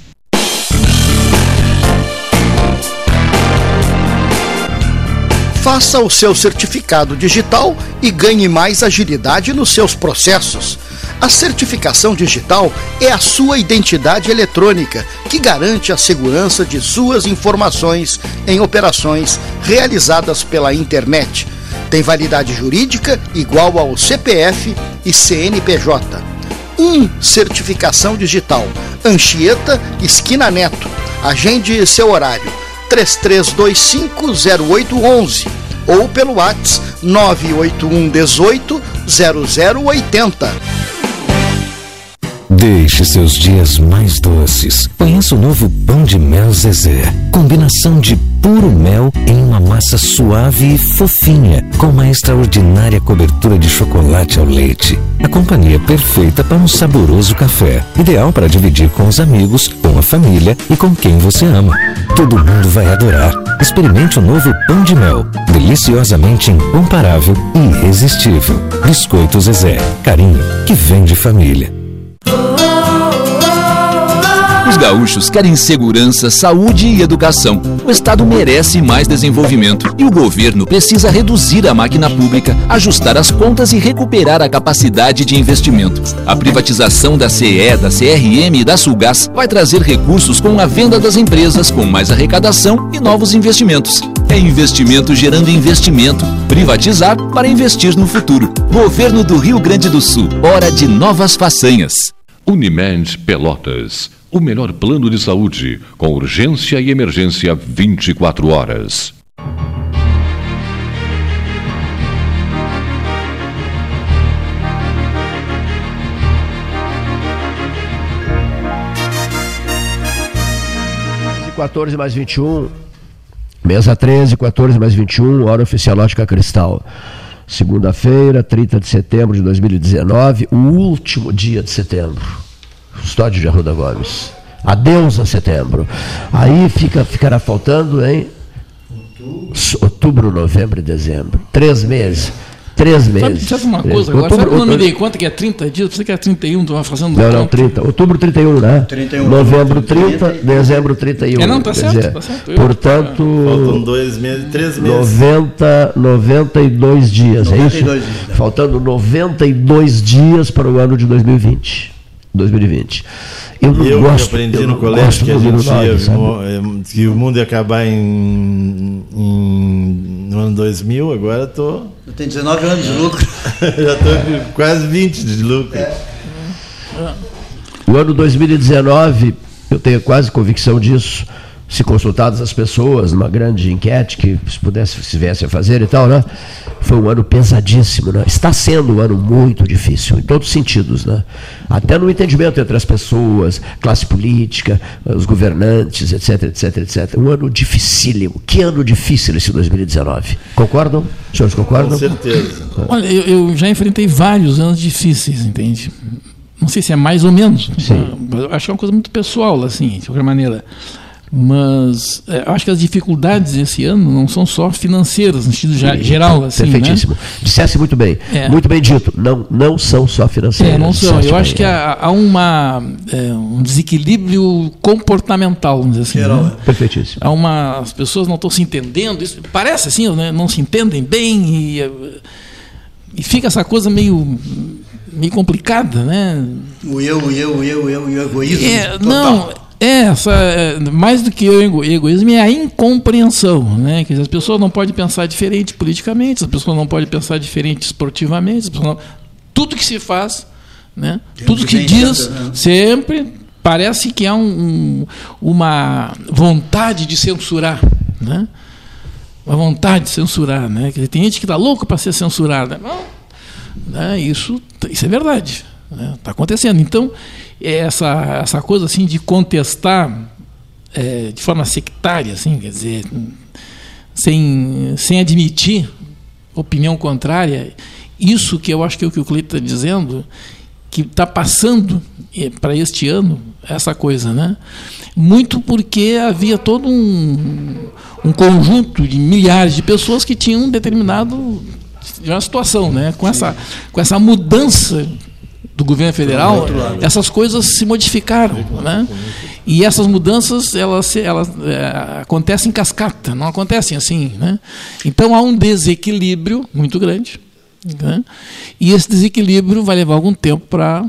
Faça o seu certificado digital e ganhe mais agilidade nos seus processos. A certificação digital é a sua identidade eletrônica que garante a segurança de suas informações em operações realizadas pela internet. Tem validade jurídica igual ao CPF e CNPJ. 1. Um, certificação digital. Anchieta, esquina Neto. Agende seu horário 33250811 ou pelo WhatsApp 981 18 0080. Deixe seus dias mais doces. Conheça o novo pão de mel Zezé. Combinação de puro mel em uma massa suave e fofinha, com uma extraordinária cobertura de chocolate ao leite. A companhia perfeita para um saboroso café. Ideal para dividir com os amigos, com a família e com quem você ama. Todo mundo vai adorar. Experimente o novo pão de mel. Deliciosamente incomparável e irresistível. Biscoito Zezé. Carinho que vem de família. Os gaúchos querem segurança, saúde e educação. O Estado merece mais desenvolvimento e o governo precisa reduzir a máquina pública, ajustar as contas e recuperar a capacidade de investimento. A privatização da CE, da CRM e da Sulgás vai trazer recursos com a venda das empresas, com mais arrecadação e novos investimentos. É investimento gerando investimento. Privatizar para investir no futuro. Governo do Rio Grande do Sul. Hora de novas façanhas. Unimed Pelotas. O melhor plano de saúde, com urgência e emergência 24 horas. e 14 mais 21, mesa 13, 14 mais 21, hora oficial ótica cristal. Segunda-feira, 30 de setembro de 2019, o último dia de setembro. Custódio de Arruda Gomes. Adeus a setembro. Aí fica, ficará faltando em outubro, novembro e dezembro. Três meses. Três Sabe, meses. sabe uma coisa agora? Outubro- sabe que eu não me dei conta que é 30 dias? Pensei que era 31, estava fazendo Não, não, conta. 30. Outubro 31, né? 31. Novembro 30, dezembro 31. É, não, tá certo, dizer, tá certo. Eu- Portanto, Faltam dois meses, três meses. 90, 92 dias, é 92 isso? dias, né? Faltando 92 dias para o ano de 2020. 2020. Eu não eu que gosto, aprendi eu no colégio que a gente ia, eh, que o mundo ia acabar em, em- no ano 2000, agora tô Eu tenho 19 anos de lucro. já tô com quase 20 de lucro. O ano 2019, eu tenho quase convicção disso, se consultadas as pessoas, numa grande enquete que se pudesse, se viesse a fazer e tal, né? Foi um ano pesadíssimo, né? Está sendo um ano muito difícil, em todos os sentidos, né? Até no entendimento entre as pessoas, classe política, os governantes, etc, etc, etc. Um ano dificílimo. Que ano difícil esse 2019. Concordam? Os senhores concordam? Com certeza. Olha, eu, eu já enfrentei vários anos difíceis, entende? Não sei se é mais ou menos. Eu acho que é uma coisa muito pessoal, assim, de qualquer maneira. Mas é, eu acho que as dificuldades esse ano não são só financeiras, no sentido ge- geral, assim, né? Perfeitíssimo. Dissesse muito bem. É. Muito bem dito. Não, não são só financeiras. É, não são. Eu bem, acho que é. há, há uma, é, um desequilíbrio comportamental, vamos dizer assim. Geral, né? Perfeitíssimo. Há uma, as pessoas não estão se entendendo. Isso parece assim, né? não se entendem bem e, e fica essa coisa meio, meio complicada, né? O eu, o eu, o eu, o eu, e o egoísmo. É, total. não, é essa, é, mais do que o ego- egoísmo é a incompreensão, né? Dizer, as pessoas não podem pensar diferente politicamente, as pessoas não podem pensar diferente esportivamente, não- tudo que se faz, né? Tem Tudo que que diz né? sempre parece que há um- um- uma vontade de censurar, né? Uma vontade de censurar, né? Dizer, tem gente que está louco para ser censurada. Não, né? Isso, isso é verdade. Está acontecendo. Então, é essa, essa coisa assim de contestar é, de forma sectária, assim, quer dizer, sem, sem admitir opinião contrária, isso que eu acho que é o que o Cleiton está dizendo, que está passando para este ano, essa coisa, né? Muito porque havia todo um, um conjunto de milhares de pessoas que tinham um determinado de uma situação, né? Com essa, com essa mudança do governo federal, essas coisas se modificaram, né? E essas mudanças elas, elas é, acontecem em cascata, não acontecem assim, né? Então há um desequilíbrio muito grande, né? E esse desequilíbrio vai levar algum tempo para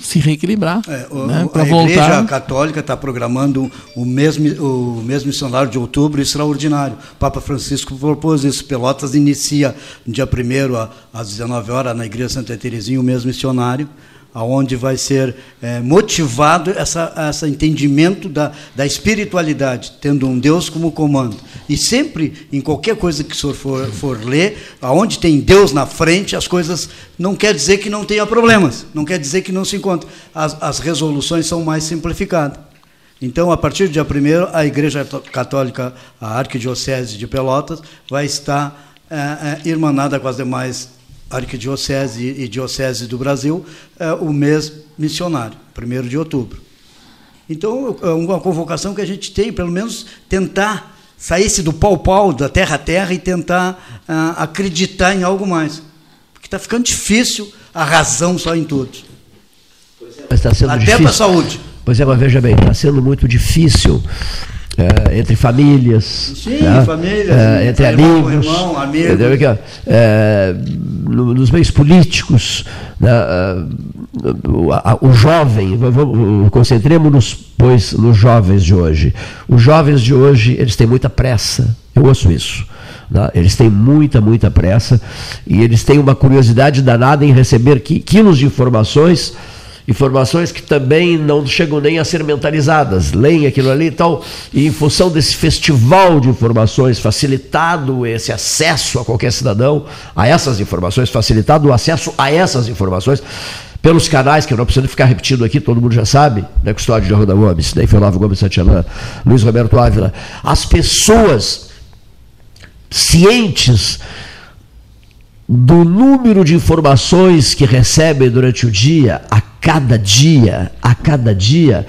se reequilibrar, É, né? para a Igreja voltar. Católica está programando o mesmo, o mesmo missionário de outubro extraordinário. O Papa Francisco propôs isso. Pelotas inicia no dia 1 às 19 horas na Igreja Santa Terezinha o mesmo missionário aonde vai ser é, motivado essa, esse entendimento da, da espiritualidade, tendo um Deus como comando. E sempre, em qualquer coisa que o senhor for, for ler, aonde tem Deus na frente, as coisas não quer dizer que não tenha problemas, não quer dizer que não se encontre. As, as resoluções são mais simplificadas. Então, a partir do dia 1 a Igreja Católica, a Arquidiocese de Pelotas, vai estar é, é, irmanada com as demais Arquidiocese e Diocese do Brasil, é, o mês missionário, 1 de outubro. Então, é uma convocação que a gente tem, pelo menos, tentar sair-se do pau-pau, da terra a terra, e tentar uh, acreditar em algo mais. Porque está ficando difícil a razão só em tudo. Mas tá sendo Até para a saúde. Pois é, mas veja bem, está sendo muito difícil é, entre famílias. Sim, né? famílias. É, entre irmão, amigos. Irmão, amigo. É, no, nos meios políticos, né? o, a, o jovem, concentremos-nos, pois, nos jovens de hoje. Os jovens de hoje, eles têm muita pressa. Eu ouço isso. Né? Eles têm muita, muita pressa e eles têm uma curiosidade danada em receber quilos de informações informações que também não chegam nem a ser mentalizadas, leem aquilo ali e tal, e em função desse festival de informações facilitado esse acesso a qualquer cidadão a essas informações, facilitado o acesso a essas informações, pelos canais, que eu não preciso ficar repetindo aqui, todo mundo já sabe, né, Custódio de Arruda Gomes, daí Olavo Gomes Santiana, Luiz Roberto Ávila, as pessoas cientes do número de informações que recebem durante o dia, a cada dia, a cada dia,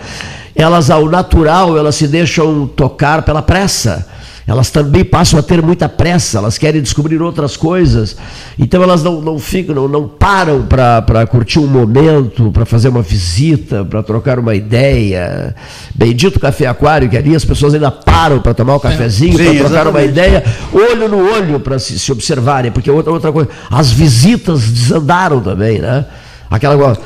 elas ao natural, elas se deixam tocar pela pressa. Elas também passam a ter muita pressa, elas querem descobrir outras coisas. Então elas não, não ficam, não, não param para curtir um momento, para fazer uma visita, para trocar uma ideia. Bendito café aquário, que ali as pessoas ainda param para tomar um cafezinho, para trocar exatamente. uma ideia, olho no olho para se, se observarem, porque outra, outra coisa, as visitas desandaram também, né? Aquela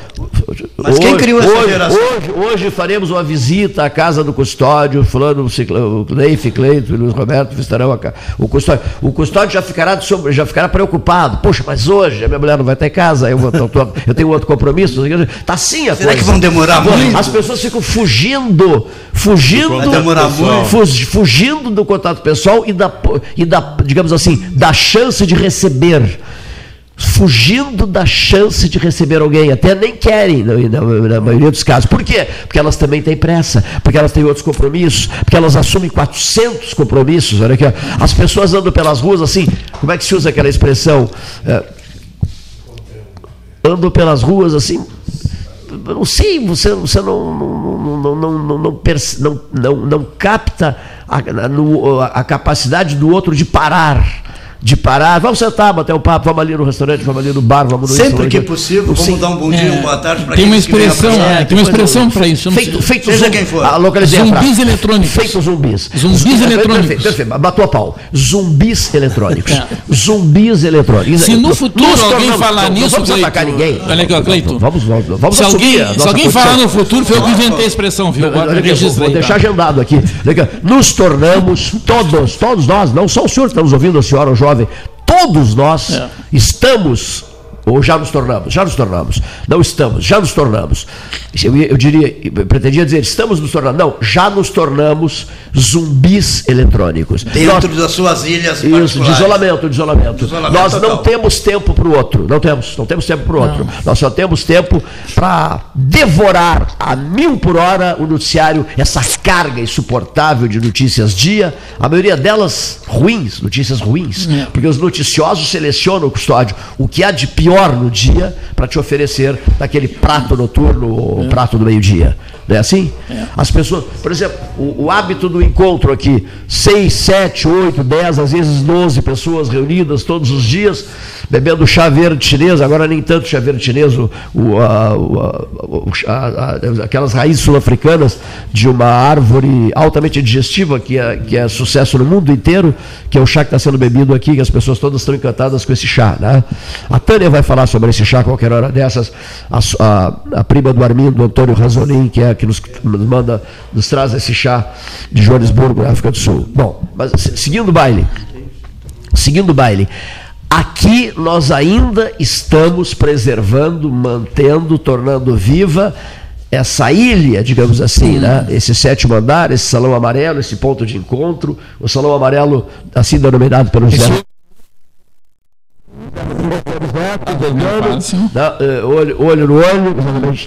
Mas hoje, quem criou essa hoje, geração? Hoje, hoje, faremos uma visita à casa do custódio, fulano, o Neif, Cleito e Luiz Roberto visitarão a casa. O custódio, o custódio já ficará, já ficará preocupado. Poxa, mas hoje a minha mulher não vai ter casa, eu, vou, eu, eu tenho outro compromisso. Está assim a Será coisa. que vão demorar muito? As pessoas ficam fugindo, fugindo, vai demorar muito. fugindo do contato pessoal e da, e da, digamos assim, da chance de receber fugindo da chance de receber alguém, até nem querem, na, maioria dos casos. Por quê? Porque elas também têm pressa, porque elas têm outros compromissos, porque elas assumem 400 compromissos. Olha aqui, ó. as pessoas andam pelas ruas assim, como é que se usa aquela expressão? É, andam pelas ruas assim, não sei, você, você não, não, não, não, não, não, não, não, não capta a, a, a capacidade do outro de parar de parar, vamos sentar, bater um papo, vamos ali no restaurante, vamos ali no bar, vamos no Sempre que possível, vamos Sim. dar um bom dia, é, uma boa tarde para Tem uma expressão, é, tem uma expressão para isso. Feito, feito Seja quem for. A localizei zumbis eletrônicos. Feito zumbis. Zumbis eletrônicos. Perfeito, perfeito, batou a pau. Zumbis eletrônicos. É. Zumbis eletrônicos. Se no futuro alguém não, falar não, nisso, não vamos Cleito, atacar ninguém. Olha aqui, Cleito. Vamos, vamos, vamos se alguém, se alguém falar no futuro, foi eu que inventei a expressão, viu? Agora Vou deixar agendado aqui. Nos tornamos todos, todos nós, não só o senhor, estamos ouvindo a senhora, o jovem, todos nós é. estamos ou já nos tornamos, já nos tornamos. Não estamos, já nos tornamos. Eu, eu diria, eu pretendia dizer, estamos nos tornando. Não, já nos tornamos zumbis eletrônicos. Dentro Nós, das suas ilhas. Isso, de isolamento, de isolamento. isolamento Nós total. não temos tempo para o outro. Não temos, não temos tempo para o outro. Não. Nós só temos tempo para devorar a mil por hora o noticiário, essa carga insuportável de notícias dia, a maioria delas ruins, notícias ruins, é. porque os noticiosos selecionam o custódio, o que há de pior melhor no dia para te oferecer daquele prato noturno, é. prato do meio-dia. Não é assim? É. As pessoas, por exemplo, o, o, hábito do encontro aqui, seis, sete, oito, dez, às vezes doze pessoas reunidas todos os dias, bebendo chá verde chinês, agora nem tanto chá verde chinês, o, o, a, a, aquelas raízes sul-africanas de uma árvore altamente digestiva, que é, que é sucesso no mundo inteiro, que é o chá que está sendo bebido aqui, que as pessoas todas estão encantadas com esse chá. Né? A Tânia vai falar sobre esse chá qualquer hora dessas, a, a, a prima do Armindo, Antônio Razolim, que é que nos, manda, nos traz esse chá de Joanesburgo, na África do Sul. Bom, mas seguindo o baile, seguindo o baile, Aqui nós ainda estamos preservando, mantendo, tornando viva essa ilha, digamos assim, né? esse sétimo andar, esse salão amarelo, esse ponto de encontro, o salão amarelo, assim denominado pelo José. Não, eh, olho, olho no olho,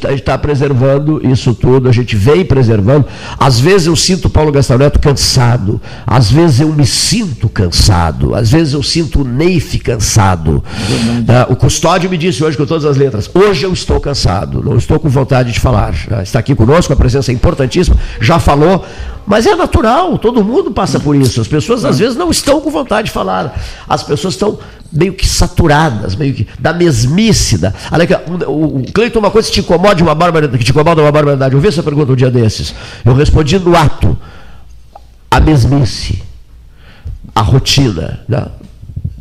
a gente está preservando isso tudo, a gente vem preservando. Às vezes eu sinto o Paulo Gastão Neto cansado, às vezes eu me sinto cansado, às vezes eu sinto o Neif cansado. Ah, o custódio me disse hoje com todas as letras: hoje eu estou cansado, não estou com vontade de falar. Está aqui conosco, a presença é importantíssima, já falou. Mas é natural, todo mundo passa por isso. As pessoas às vezes não estão com vontade de falar. As pessoas estão meio que saturadas, meio que da mesmice. Da, o, o Cleiton, uma coisa que te incomoda uma barbaridade, que te incomoda uma barbaridade. Eu vi essa pergunta um dia desses. Eu respondi no ato. A mesmice, a rotina, né?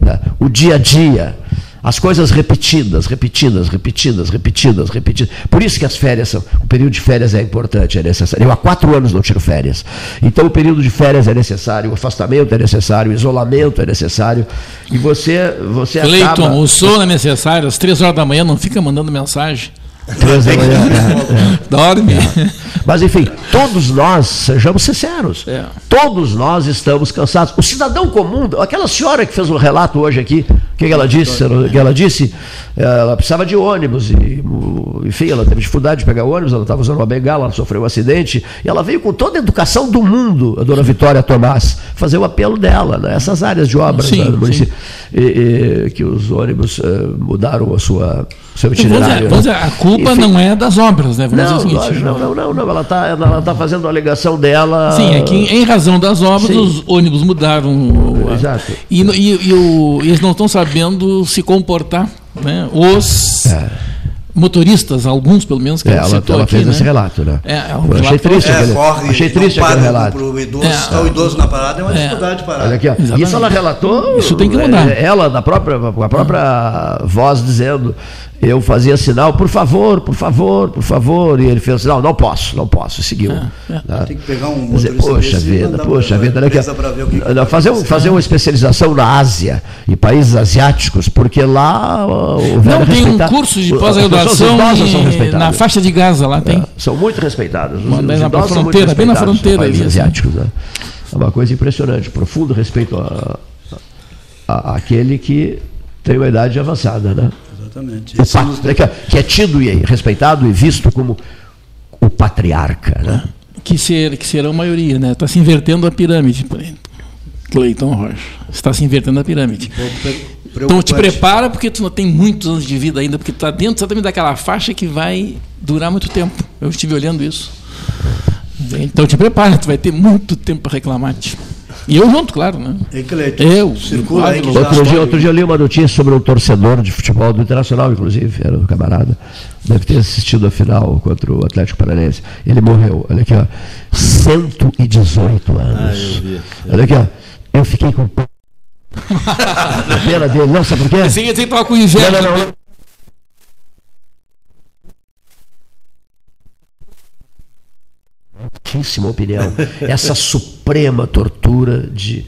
Né? o dia a dia as coisas repetidas, repetidas, repetidas, repetidas, repetidas. Por isso que as férias são. O período de férias é importante, é necessário. Eu há quatro anos não tiro férias. Então o período de férias é necessário, o afastamento é necessário, o isolamento é necessário. E você, você Cleiton, acaba... o sono é necessário. Às três horas da manhã não fica mandando mensagem. Três da manhã. É, é. Dorme. É. Mas enfim, todos nós, sejamos sinceros, É. todos nós estamos cansados. O cidadão comum, aquela senhora que fez um relato hoje aqui, o que, que ela disse? Ela- que ela disse, ela precisava de ônibus, e, enfim, ela teve dificuldade de pegar ônibus, ela estava usando uma bengala, ela sofreu um acidente, e ela veio com toda a educação do mundo, a dona Vitória Tomás, fazer o apelo dela, né? essas áreas de obras Sim, né, no município, e- e que os ônibus eh, mudaram a sua, seu dizer, itinerário. dizer, a culpa Enfim. não é das obras, né? Vamos Não, dizer o seguinte. não, não, não, não, ela está ela tá fazendo a alegação dela. Sim, é que em razão das obras Sim. os ônibus mudaram. Exato. E, e- e o- eles não estão sabendo se comportar. Né? Os motoristas, alguns pelo menos, que É, ela citou ela aqui. fez né? esse relato, né? É, é um Eu achei relato- triste, É, aquele, corre, achei triste para aquele relato. pro idoso, É. está o idoso na parada, é uma É. dificuldade de parar. Olha aqui, ó. Exatamente. Isso ela relatou. Isso tem que mudar. é, Ela, da própria, com a própria voz, dizendo: eu fazia sinal, por favor, por favor, por favor. E ele fez sinal, não posso, não posso. E seguiu. Né? Tem que pegar um dizer, poxa vida, poxa pra- vida, o que que Não, fazer, um- acontecer. fazer uma especialização na Ásia e países asiáticos, porque lá o velho Não, tem um curso de pós-graduação em- na faixa de Gaza lá tem. É, são muito respeitados. Os, na idosos são muito fronteira, bem na fronteira países ali, assim. asiáticos. Né? É uma coisa impressionante. Profundo respeito a, a- àquele que tem uma idade avançada. Né? Exatamente. Esse nos- que, é tido e respeitado e visto como o patriarca. Né? Que, ser, que serão maioria, né? Está se invertendo a pirâmide. Cleiton Rocha. Está se invertendo a pirâmide. Então te prepara porque tu não tem muitos anos de vida ainda, porque tu está dentro exatamente daquela faixa que vai durar muito tempo. Eu estive olhando isso. Então te prepara, tu vai ter muito tempo para reclamar. -te. E eu junto, claro, né? E Cleiton, Eu, circula aí que Outro dia, outro dia eu li uma notícia sobre um torcedor de futebol do Internacional, inclusive, era um camarada. Deve ter assistido a final contra o Atlético Paranaense. Ele morreu, olha aqui, ó. 118 Ah, anos. eu vi. Olha aqui, ó. Eu fiquei com pena dele. Não, sabe por quê? Você ia dizer que tava com inveja. Não, não, não. Altíssima opinião. Essa suprema tortura de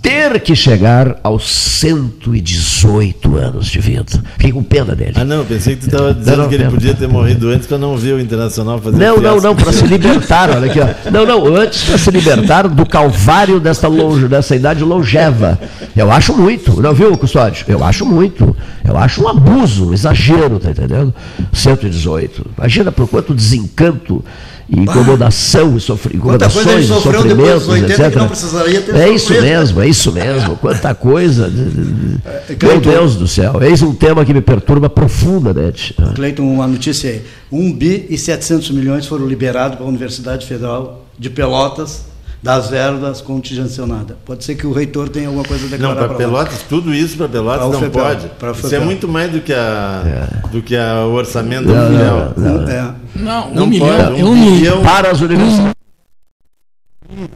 ter que chegar aos 118 anos de vida. Fiquei com pena dele. Ah, não, pensei que tu estava dizendo Não, que ele não. podia ter morrido antes para não ver o Internacional fazer Não, não, não, para se libertar, olha aqui, ó. Não, não, antes para se libertar do calvário dessa, longe, dessa idade longeva. Eu acho muito, não viu, Custódio? Eu acho muito. Eu acho um abuso, um exagero, tá entendendo? 118. Imagina por quanto desencanto e incomodação e sofri, Quanta coisa ele incomodações, sofreu depois dos sofrimentos, 80 que etc. não precisaria ter É isso mesmo, é isso mesmo. Quanta coisa. Meu Cleiton. Deus do céu. Eis um tema que me perturba profundamente. Cleiton, uma notícia aí. 1 bi e 700 milhões foram liberados para a Universidade Federal de Pelotas das verbas contingenciadas. Pode ser que o reitor tenha alguma coisa a Não, declarar para lá. Pelotas, tudo isso para Pelotas Pra não pode. Isso é muito mais do que, a, do que a, o orçamento Não, mundial. não, não, não. É. Não, um Não milhão. pode, um um milhão. bilhão. Para as universidades.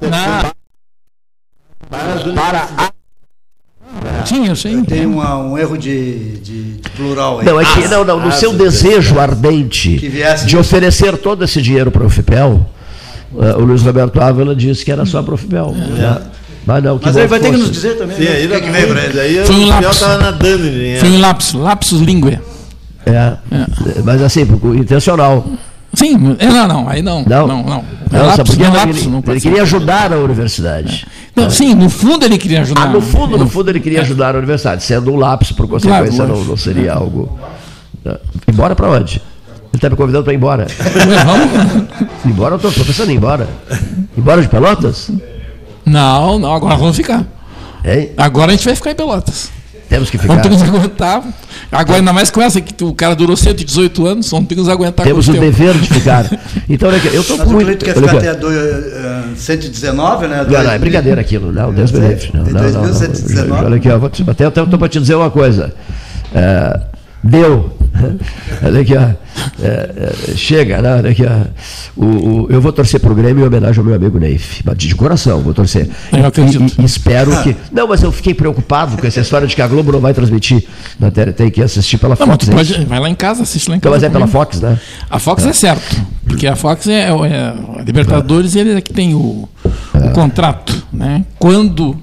Na- Para a Tinha, eu sei. Tem uma- um erro de, de- de plural aí. Não, é que, não, não, no seu sim. desejo ardente de oferecer todo esse dinheiro para o FIPEL, o Luiz Roberto Ávila disse que era só para o FIPEL. né? Mas não, que Mas ele vai ter que nos dizer também Sim, né, aí o que, é que ele. Daí Foi um tava nadando em dinheiro. Foi um lapso, lapsus lingue. É, mas assim, intencional. Sim, é, não, não, aí não. Não? Não, não. É Não, por quê? não, Ele- não ele queria ajudar a universidade. Não, sim, no fundo ele queria ajudar. Ah, no fundo, no fundo ele queria ajudar a universidade, sendo um lapso, por consequência, Claro, não, não seria algo. Embora para onde? Ele está me convidando para ir embora. embora, eu estou pensando em ir embora. Embora de Pelotas? Não, não, agora vamos ficar. Hein? Agora a gente vai ficar em Pelotas. Temos que ficar. Vamos ter que nos aguentar. Agora, ainda mais com essa, que o cara durou 118 anos, vamos ter que nos aguentar Temos com o tempo. dever de ficar. Então, olha aqui, eu estou Mas o muito. Cleito quer olha ficar até do, eh, 119, né? Não, não, é brincadeira aquilo, não, Deus me livre. Não, não, não, não. 2119. Olha aqui, ó, vou te, até eu estou para te dizer uma coisa. É, deu. Olha aqui, ó. É, é, chega, né? Olha aqui, ó. O, o- eu vou torcer pro Grêmio em homenagem ao meu amigo Neif. Mas De coração, vou torcer. Eu acredito. E, e espero que. Não, mas eu fiquei preocupado com essa história de que a Globo não vai transmitir na tele. Tem que assistir pela Não, mas Fox. hein? pode, vai lá em casa, assiste lá em Então, casa. mas é pela. Fox, né? A Fox é certo, porque a Fox é, é a Libertadores e ele é que tem o, o contrato. Né? Quando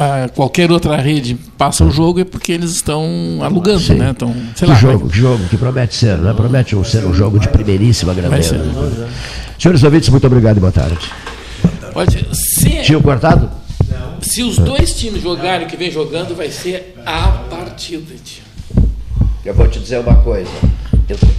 ah, qualquer outra rede passa o jogo é porque eles estão alugando. Sim. Né? Então, sei que lá, jogo, que jogo, que promete ser, né? Promete um- ser um jogo de primeiríssima grandeza. ser. Senhores ouvintes, muito obrigado e boa tarde. Pode, se, Tio cortado? se os dois times jogarem o que vem jogando, vai ser a partida. Tio. Eu vou te dizer uma coisa. Eu-